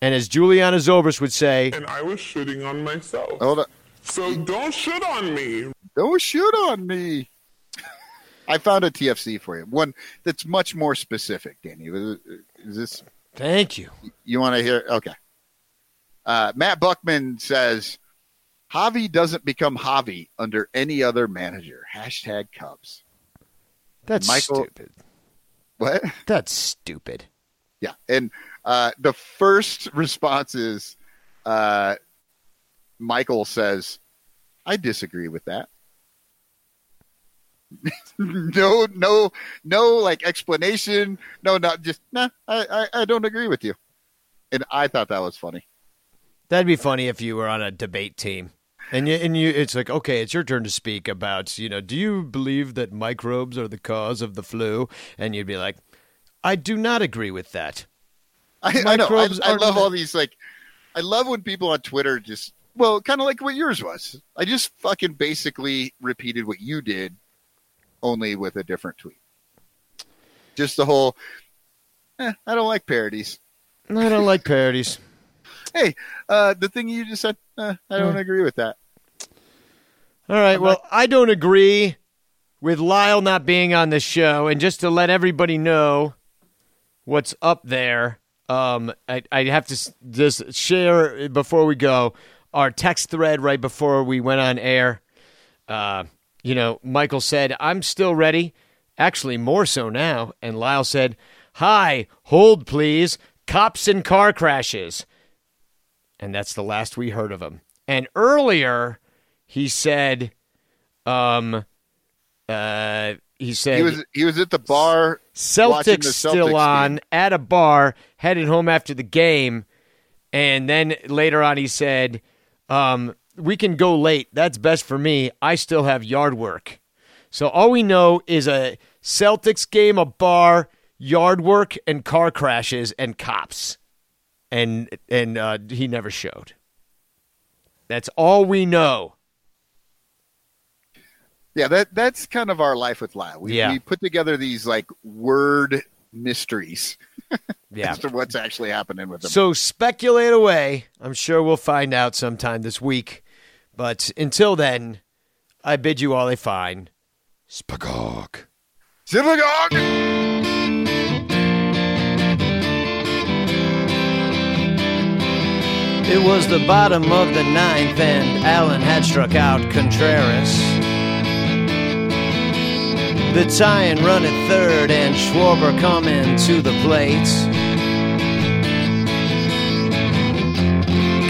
And as Juliana Zobrist would say, And I was shitting on myself. Hold on. So don't shit on me. Don't shoot on me. I found a TFC for you. One that's much more specific, Danny. Is this "Thank you." You want to hear? Okay. Uh, Matt Buckman says Javi doesn't become Javi under any other manager. Hashtag Cubs. That's Michael- stupid. What? That's stupid. Yeah. And uh, the first response is uh, Michael says, I disagree with that. no, no, no, like explanation. No, not just nah. I, I, I don't agree with you. And I thought that was funny. That'd be funny if you were on a debate team. And you, and you, it's like, okay, it's your turn to speak about, you know, do you believe that microbes are the cause of the flu? And you'd be like, I do not agree with that. I, I know. I, I love all these like. I love when people on Twitter just well, kind of like what yours was. I just fucking basically repeated what you did, only with a different tweet. Just the whole. Eh, I don't like parodies. I don't like parodies. Hey, uh, the thing you just said, eh, I don't Hmm. agree with that. All right. Well, I don't agree with Lyle not being on the show. And just to let everybody know what's up there, um, I, I have to just share before we go our text thread right before we went on air. Uh, you know, Michael said, I'm still ready. Actually, more so now. And Lyle said, Hi, hold please. Cops and car crashes. And that's the last we heard of him. And earlier, he said, um, uh, he said He was he was at the bar. Celtics the still Celtics on game. at a bar, headed home after the game, and then later on he said, um, "We can go late. That's best for me. I still have yard work." So all we know is a Celtics game, a bar, yard work, and car crashes and cops, and and uh, he never showed. That's all we know. Yeah, that that's kind of our life with Lyle. We, Yeah. we put together these like word mysteries Yeah. as to what's actually happening with them. So speculate away. I'm sure we'll find out sometime this week. But until then, I bid you all a fine spagog. Synagogue! It was the bottom of the ninth, and Allen had struck out Contreras. The tie-in run at third, and Schwarber coming to the plate.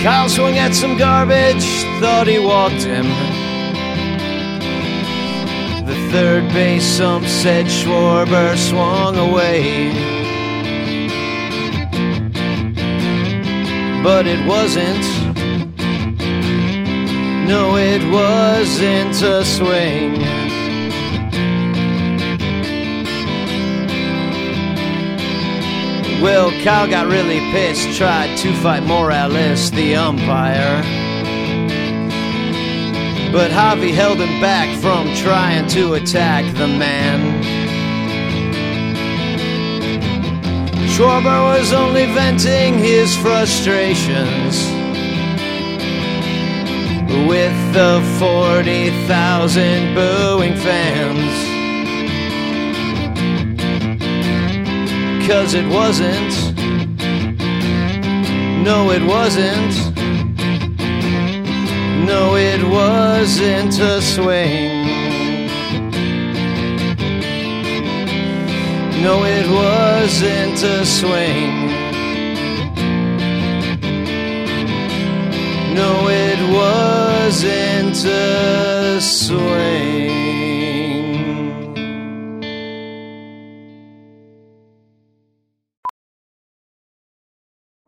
Kyle swung at some garbage, thought he walked him. The third base ump said Schwarber swung away. But it wasn't. No, it wasn't a swing. Well, Kyle got really pissed, tried to fight Morales, the umpire. But Javi held him back from trying to attack the man. Schwarber was only venting his frustrations with the 40,000 booing fans. Cause it wasn't, no, it wasn't, no, it wasn't a swing. No, it wasn't a swing. No, it wasn't a swing.